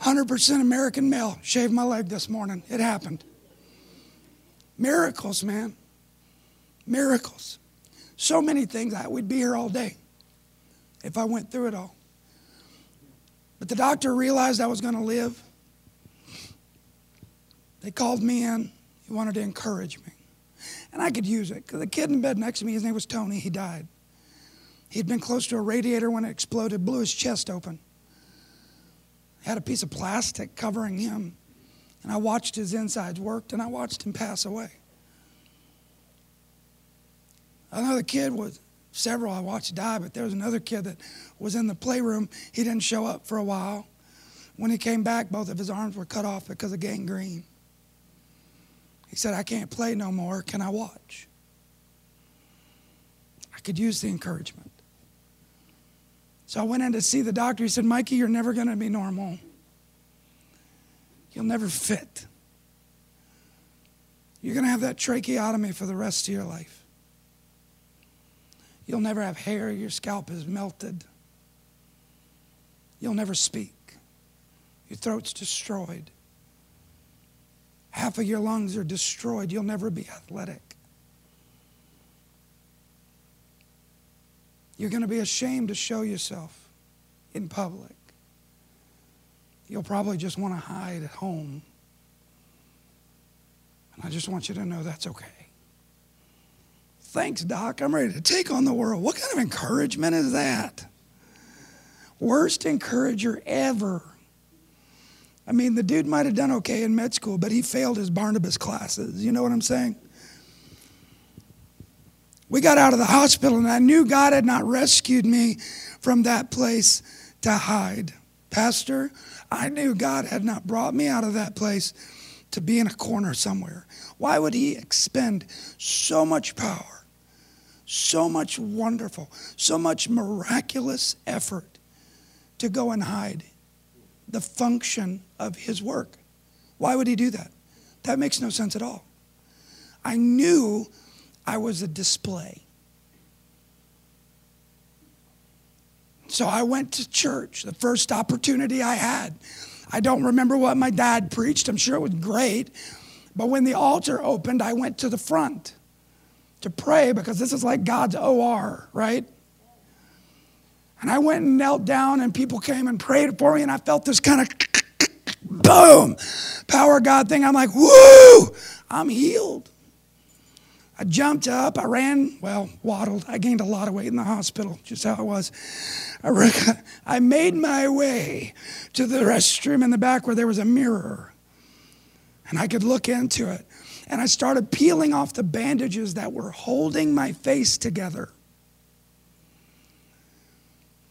Speaker 1: 100% American male, shaved my leg this morning. It happened. Miracles, man. Miracles. So many things. I, we'd be here all day if I went through it all. But the doctor realized I was going to live. They called me in. He wanted to encourage me. And I could use it because the kid in bed next to me, his name was Tony, he died. He'd been close to a radiator when it exploded, blew his chest open. Had a piece of plastic covering him. And I watched his insides worked and I watched him pass away. Another kid was several I watched die, but there was another kid that was in the playroom. He didn't show up for a while. When he came back, both of his arms were cut off because of gangrene. He said, I can't play no more. Can I watch? I could use the encouragement. So I went in to see the doctor. He said, Mikey, you're never going to be normal. You'll never fit. You're going to have that tracheotomy for the rest of your life. You'll never have hair. Your scalp is melted. You'll never speak. Your throat's destroyed. Half of your lungs are destroyed. You'll never be athletic. You're going to be ashamed to show yourself in public. You'll probably just want to hide at home. And I just want you to know that's okay. Thanks, Doc. I'm ready to take on the world. What kind of encouragement is that? Worst encourager ever. I mean, the dude might have done okay in med school, but he failed his Barnabas classes. You know what I'm saying? We got out of the hospital, and I knew God had not rescued me from that place to hide. Pastor, I knew God had not brought me out of that place to be in a corner somewhere. Why would He expend so much power, so much wonderful, so much miraculous effort to go and hide the function of his work. Why would he do that? That makes no sense at all. I knew I was a display. So I went to church the first opportunity I had. I don't remember what my dad preached. I'm sure it was great. But when the altar opened, I went to the front to pray because this is like God's OR, right? And I went and knelt down, and people came and prayed for me, and I felt this kind of boom, power God thing. I'm like, woo, I'm healed. I jumped up, I ran, well, waddled. I gained a lot of weight in the hospital, just how it was. I, I made my way to the restroom in the back where there was a mirror, and I could look into it. And I started peeling off the bandages that were holding my face together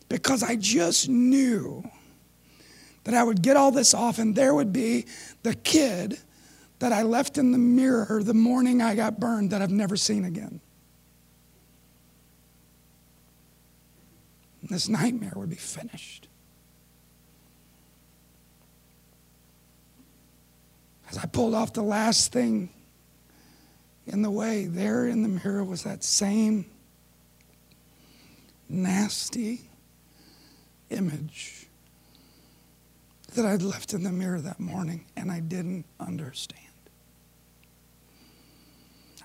Speaker 1: because I just knew that I would get all this off and there would be the kid that I left in the mirror the morning I got burned that I've never seen again. This nightmare would be finished. As I pulled off the last thing in the way, there in the mirror was that same nasty, image that I'd left in the mirror that morning and I didn't understand.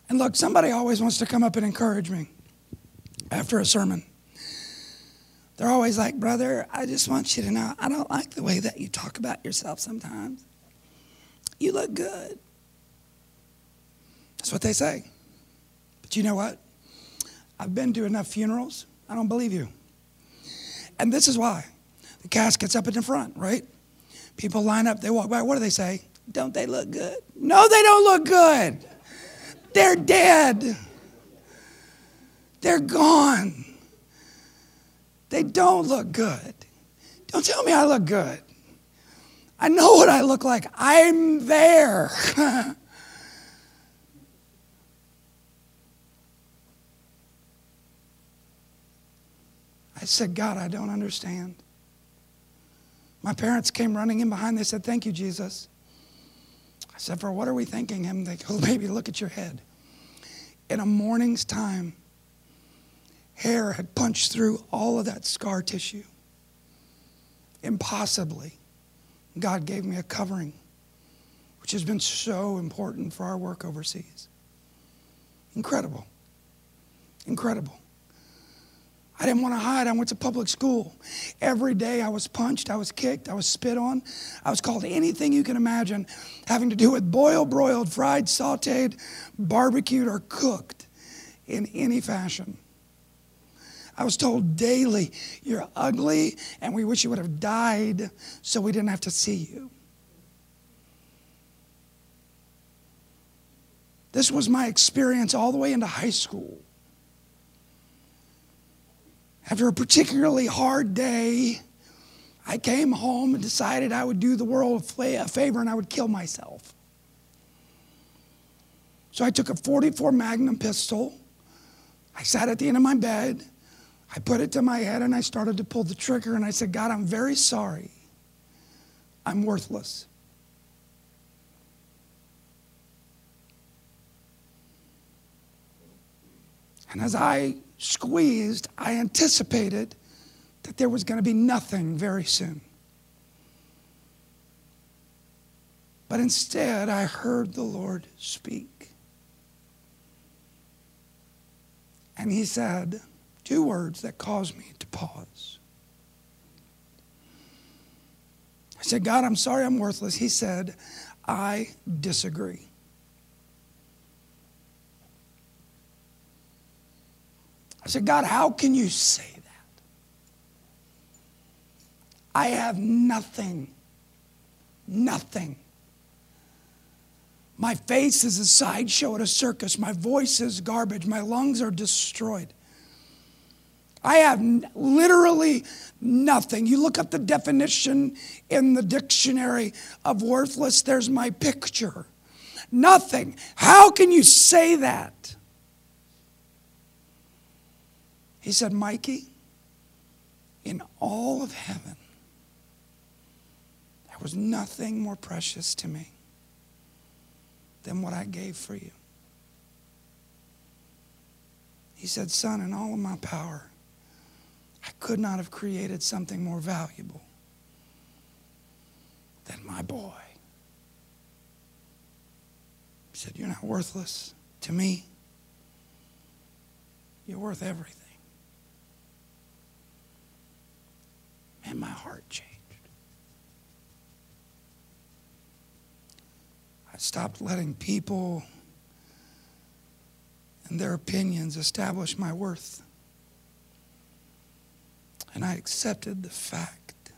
Speaker 1: And look, somebody always wants to come up and encourage me after a sermon. They're always like, Brother, I just want you to know I don't like the way that you talk about yourself sometimes. You look good. That's what they say. But you know what? I've been to enough funerals. I don't believe you. And this is why. The casket's up in the front, right? People line up, they walk by. What do they say? Don't they look good? No, they don't look good. They're dead. They're gone. They don't look good. Don't tell me I look good. I know what I look like. I'm there. I said, God, I don't understand. My parents came running in behind. They said, Thank you, Jesus. I said, For what are we thanking him? They oh, go, Baby, look at your head. In a morning's time, hair had punched through all of that scar tissue. Impossibly. God gave me a covering, which has been so important for our work overseas. Incredible. Incredible. I didn't want to hide. I went to public school. Every day I was punched, I was kicked, I was spit on. I was called anything you can imagine having to do with boiled, broiled, fried, sauteed, barbecued, or cooked in any fashion. I was told daily, You're ugly, and we wish you would have died so we didn't have to see you. This was my experience all the way into high school. After a particularly hard day, I came home and decided I would do the world a favor and I would kill myself. So I took a 44 Magnum pistol. I sat at the end of my bed. I put it to my head and I started to pull the trigger and I said, God, I'm very sorry. I'm worthless. And as I squeezed, I anticipated that there was going to be nothing very soon. But instead, I heard the Lord speak. And He said two words that caused me to pause. I said, God, I'm sorry I'm worthless. He said, I disagree. I said, God, how can you say that? I have nothing, nothing. My face is a sideshow at a circus. My voice is garbage. My lungs are destroyed. I have literally nothing. You look up the definition in the dictionary of worthless, there's my picture. Nothing. How can you say that? He said, Mikey, in all of heaven, there was nothing more precious to me than what I gave for you. He said, Son, in all of my power, I could not have created something more valuable than my boy. He said, You're not worthless to me. You're worth everything. And my heart changed. I stopped letting people and their opinions establish my worth. And I accepted the fact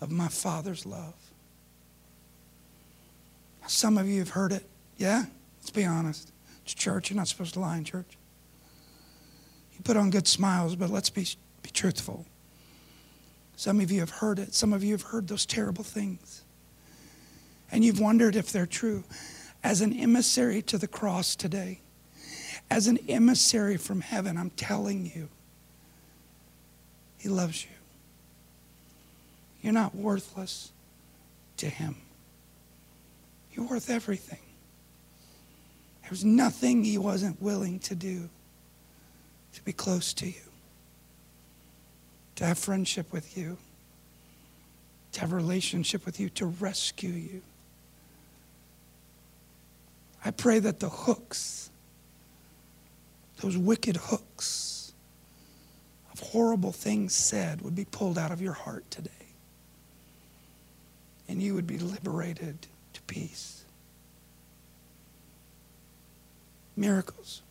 Speaker 1: of my Father's love. Some of you have heard it. Yeah? Let's be honest. It's church. You're not supposed to lie in church. You put on good smiles, but let's be truthful. Some of you have heard it. Some of you have heard those terrible things. And you've wondered if they're true. As an emissary to the cross today, as an emissary from heaven, I'm telling you, He loves you. You're not worthless to Him, you're worth everything. There's nothing He wasn't willing to do to be close to you to have friendship with you, to have a relationship with you, to rescue you. I pray that the hooks, those wicked hooks of horrible things said, would be pulled out of your heart today. And you would be liberated to peace. Miracles.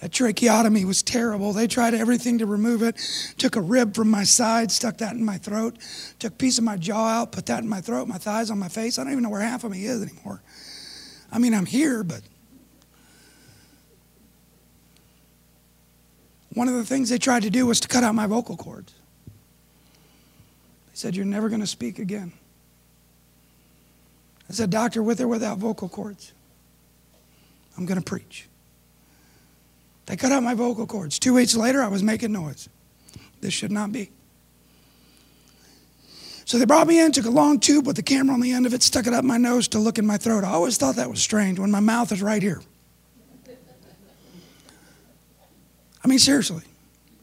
Speaker 1: That tracheotomy was terrible. They tried everything to remove it. Took a rib from my side, stuck that in my throat. Took a piece of my jaw out, put that in my throat, my thighs on my face. I don't even know where half of me is anymore. I mean, I'm here, but. One of the things they tried to do was to cut out my vocal cords. They said, You're never going to speak again. I said, Doctor, with or without vocal cords, I'm going to preach. They cut out my vocal cords. Two weeks later, I was making noise. This should not be. So they brought me in, took a long tube with the camera on the end of it, stuck it up my nose to look in my throat. I always thought that was strange when my mouth is right here. I mean, seriously.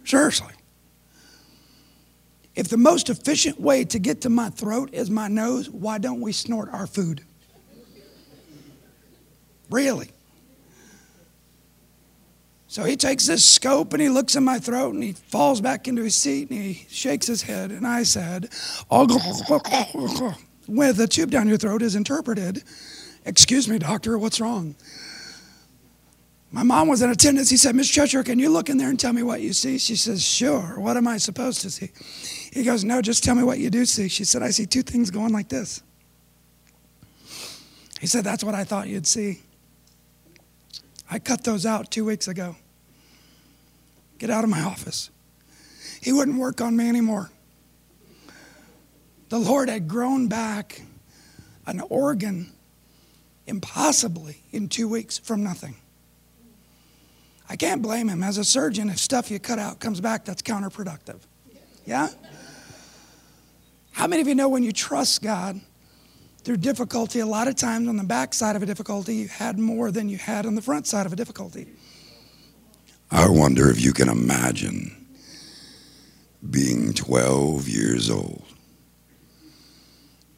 Speaker 1: Seriously. If the most efficient way to get to my throat is my nose, why don't we snort our food? Really? So he takes this scope and he looks in my throat and he falls back into his seat and he shakes his head. And I said, with a tube down your throat is interpreted, Excuse me, doctor, what's wrong? My mom was in attendance. He said, Miss Cheshire, can you look in there and tell me what you see? She says, Sure. What am I supposed to see? He goes, No, just tell me what you do see. She said, I see two things going like this. He said, That's what I thought you'd see. I cut those out two weeks ago. Get out of my office. He wouldn't work on me anymore. The Lord had grown back an organ impossibly in two weeks from nothing. I can't blame him. As a surgeon, if stuff you cut out comes back, that's counterproductive. Yeah? How many of you know when you trust God through difficulty, a lot of times on the back side of a difficulty, you had more than you had on the front side of a difficulty?
Speaker 2: I wonder if you can imagine being 12 years old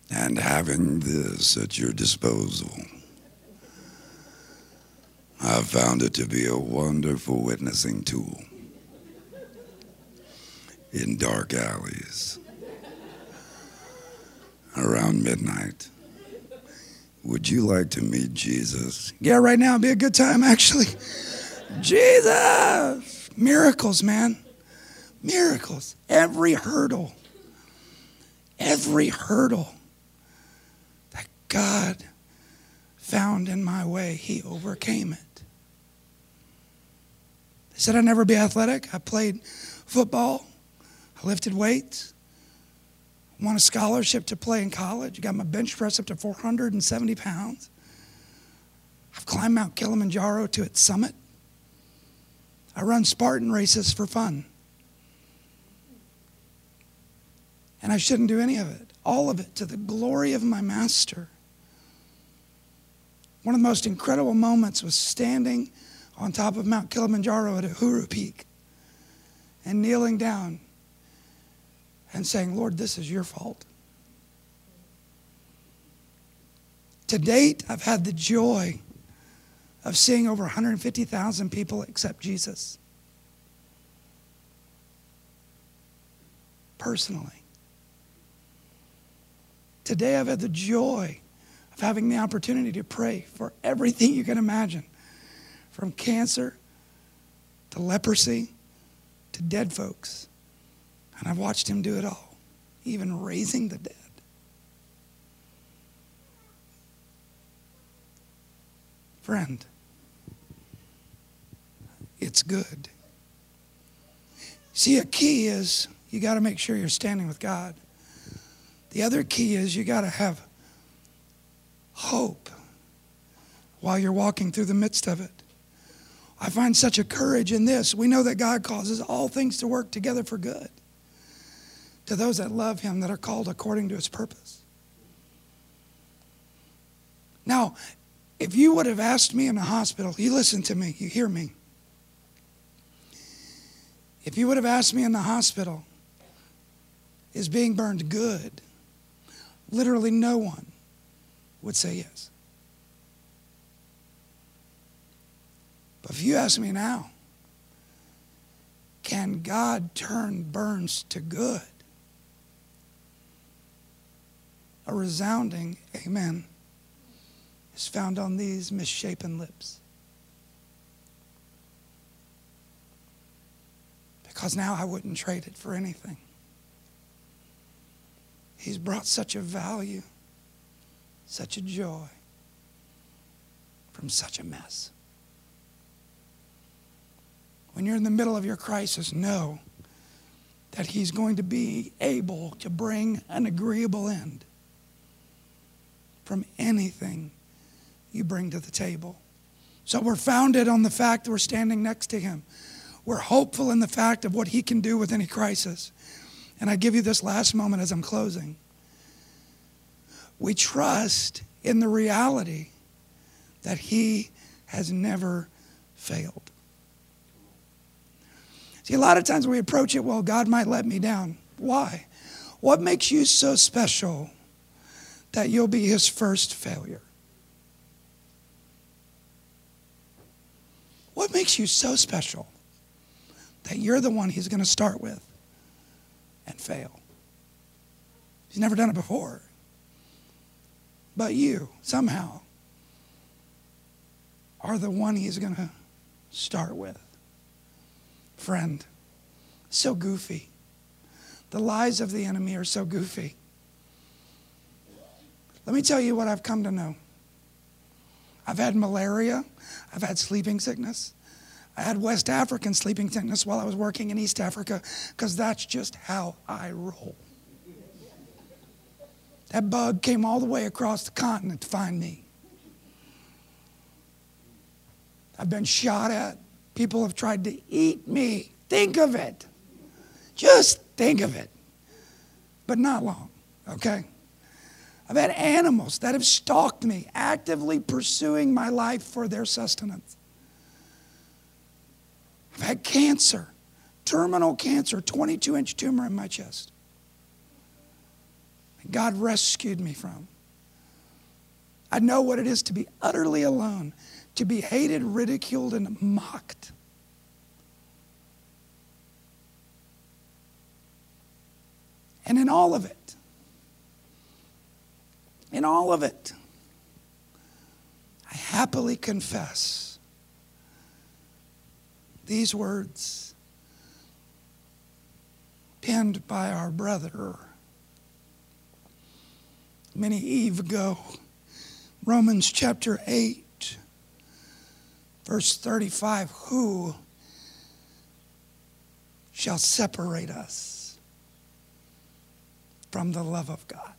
Speaker 2: and having this at your disposal. I found it to be a wonderful witnessing tool in dark alleys around midnight. Would you like to meet Jesus?
Speaker 1: Yeah, right now would be a good time, actually. Jesus! Miracles, man. Miracles. Every hurdle, every hurdle that God found in my way, He overcame it. They said I'd never be athletic. I played football, I lifted weights, won a scholarship to play in college, got my bench press up to 470 pounds. I've climbed Mount Kilimanjaro to its summit. I run Spartan races for fun. And I shouldn't do any of it, all of it to the glory of my master. One of the most incredible moments was standing on top of Mount Kilimanjaro at Uhuru Peak and kneeling down and saying, Lord, this is your fault. To date, I've had the joy of seeing over 150,000 people accept Jesus. Personally. Today, I've had the joy of having the opportunity to pray for everything you can imagine from cancer to leprosy to dead folks. And I've watched him do it all, even raising the dead. Friend, it's good. See, a key is you got to make sure you're standing with God. The other key is you got to have hope while you're walking through the midst of it. I find such a courage in this. We know that God causes all things to work together for good to those that love Him, that are called according to His purpose. Now, if you would have asked me in the hospital, you listen to me, you hear me. If you would have asked me in the hospital, is being burned good? Literally no one would say yes. But if you ask me now, can God turn burns to good? A resounding amen is found on these misshapen lips. Because now I wouldn't trade it for anything. He's brought such a value, such a joy from such a mess. When you're in the middle of your crisis, know that He's going to be able to bring an agreeable end from anything you bring to the table. So we're founded on the fact that we're standing next to Him. We're hopeful in the fact of what He can do with any crisis. And I give you this last moment as I'm closing. We trust in the reality that He has never failed. See, a lot of times we approach it, well, God might let me down. Why? What makes you so special that you'll be his first failure? What makes you so special that you're the one he's going to start with and fail? He's never done it before. But you, somehow, are the one he's going to start with. Friend, so goofy. The lies of the enemy are so goofy. Let me tell you what I've come to know. I've had malaria, I've had sleeping sickness, I had West African sleeping sickness while I was working in East Africa because that's just how I roll. That bug came all the way across the continent to find me. I've been shot at. People have tried to eat me. Think of it. Just think of it. But not long, okay? I've had animals that have stalked me, actively pursuing my life for their sustenance. I've had cancer, terminal cancer, 22 inch tumor in my chest. God rescued me from. I know what it is to be utterly alone, to be hated, ridiculed, and mocked. And in all of it, in all of it, I happily confess these words penned by our brother many eve ago. Romans chapter 8, verse 35 Who shall separate us from the love of God?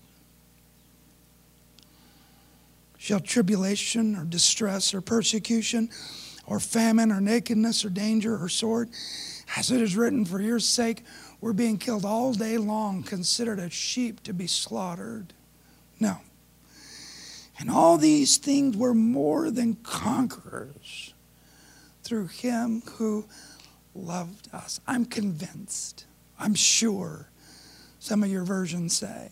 Speaker 1: Shall tribulation or distress or persecution or famine or nakedness or danger or sword? As it is written, for your sake we're being killed all day long, considered as sheep to be slaughtered. No. And all these things were more than conquerors through him who loved us. I'm convinced, I'm sure, some of your versions say,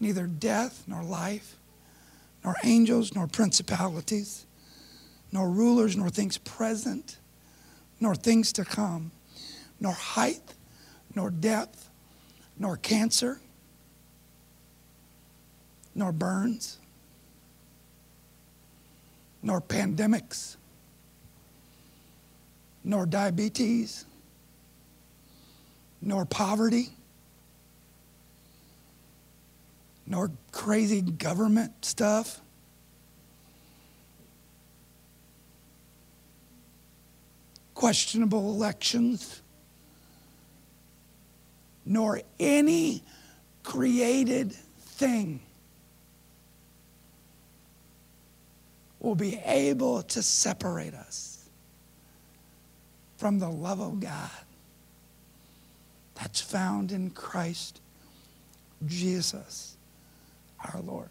Speaker 1: neither death nor life, nor angels nor principalities, nor rulers nor things present, nor things to come, nor height, nor depth, nor cancer nor burns, nor pandemics, nor diabetes, nor poverty, nor crazy government stuff. Questionable elections, nor any created thing will be able to separate us from the love of God that's found in Christ Jesus our Lord.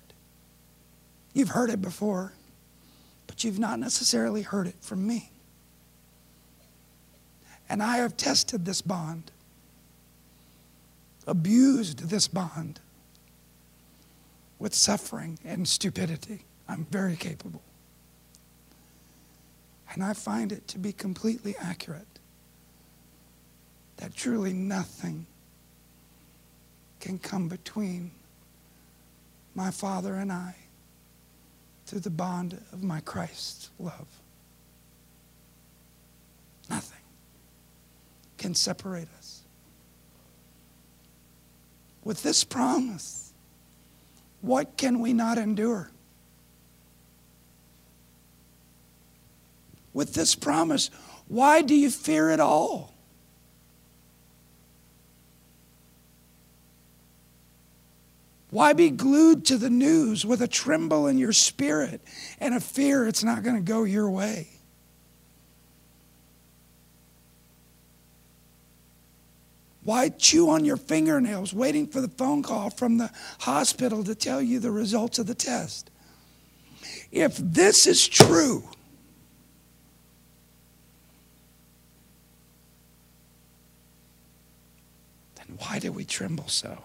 Speaker 1: You've heard it before, but you've not necessarily heard it from me. And I have tested this bond, abused this bond with suffering and stupidity. I'm very capable. And I find it to be completely accurate that truly nothing can come between my Father and I through the bond of my Christ's love. Nothing can separate us. With this promise, what can we not endure? with this promise. Why do you fear it all? Why be glued to the news with a tremble in your spirit and a fear it's not going to go your way? Why chew on your fingernails waiting for the phone call from the hospital to tell you the results of the test? If this is true, then Why do we tremble so?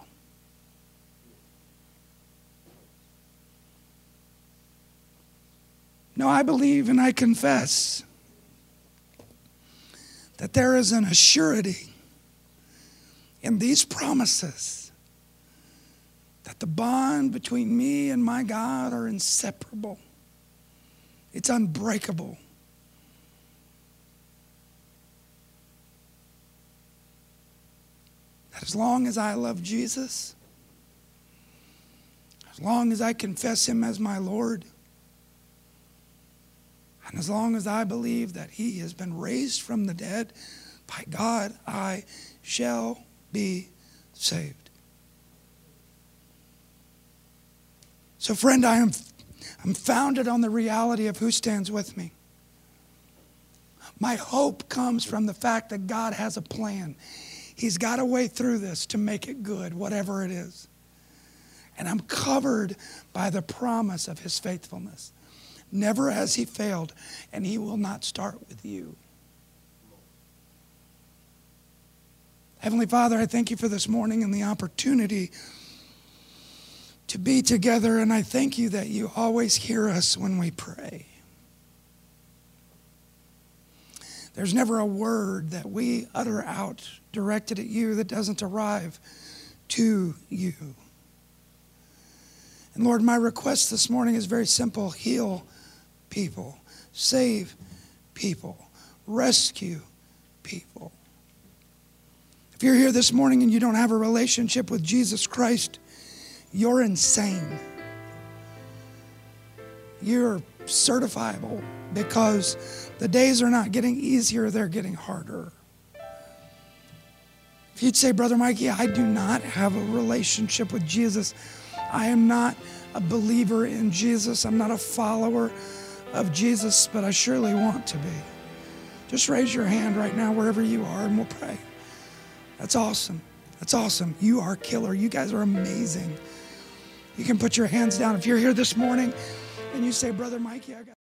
Speaker 1: No, I believe and I confess that there is an assurity in these promises that the bond between me and my God are inseparable. It's unbreakable. That as long as I love Jesus, as long as I confess Him as my Lord, and as long as I believe that He has been raised from the dead by God, I shall be saved. So, friend, I am I'm founded on the reality of who stands with me. My hope comes from the fact that God has a plan. He's got a way through this to make it good, whatever it is. And I'm covered by the promise of his faithfulness. Never has he failed, and he will not start with you. Heavenly Father, I thank you for this morning and the opportunity to be together, and I thank you that you always hear us when we pray. There's never a word that we utter out directed at you that doesn't arrive to you. And Lord, my request this morning is very simple heal people, save people, rescue people. If you're here this morning and you don't have a relationship with Jesus Christ, you're insane. You're certifiable because the days are not getting easier, they're getting harder. If you'd say, Brother Mikey, I do not have a relationship with Jesus, I am not a believer in Jesus, I'm not a follower of Jesus, but I surely want to be. Just raise your hand right now, wherever you are, and we'll pray. That's awesome. That's awesome. You are killer. You guys are amazing. You can put your hands down. If you're here this morning and you say, Brother Mikey, I got.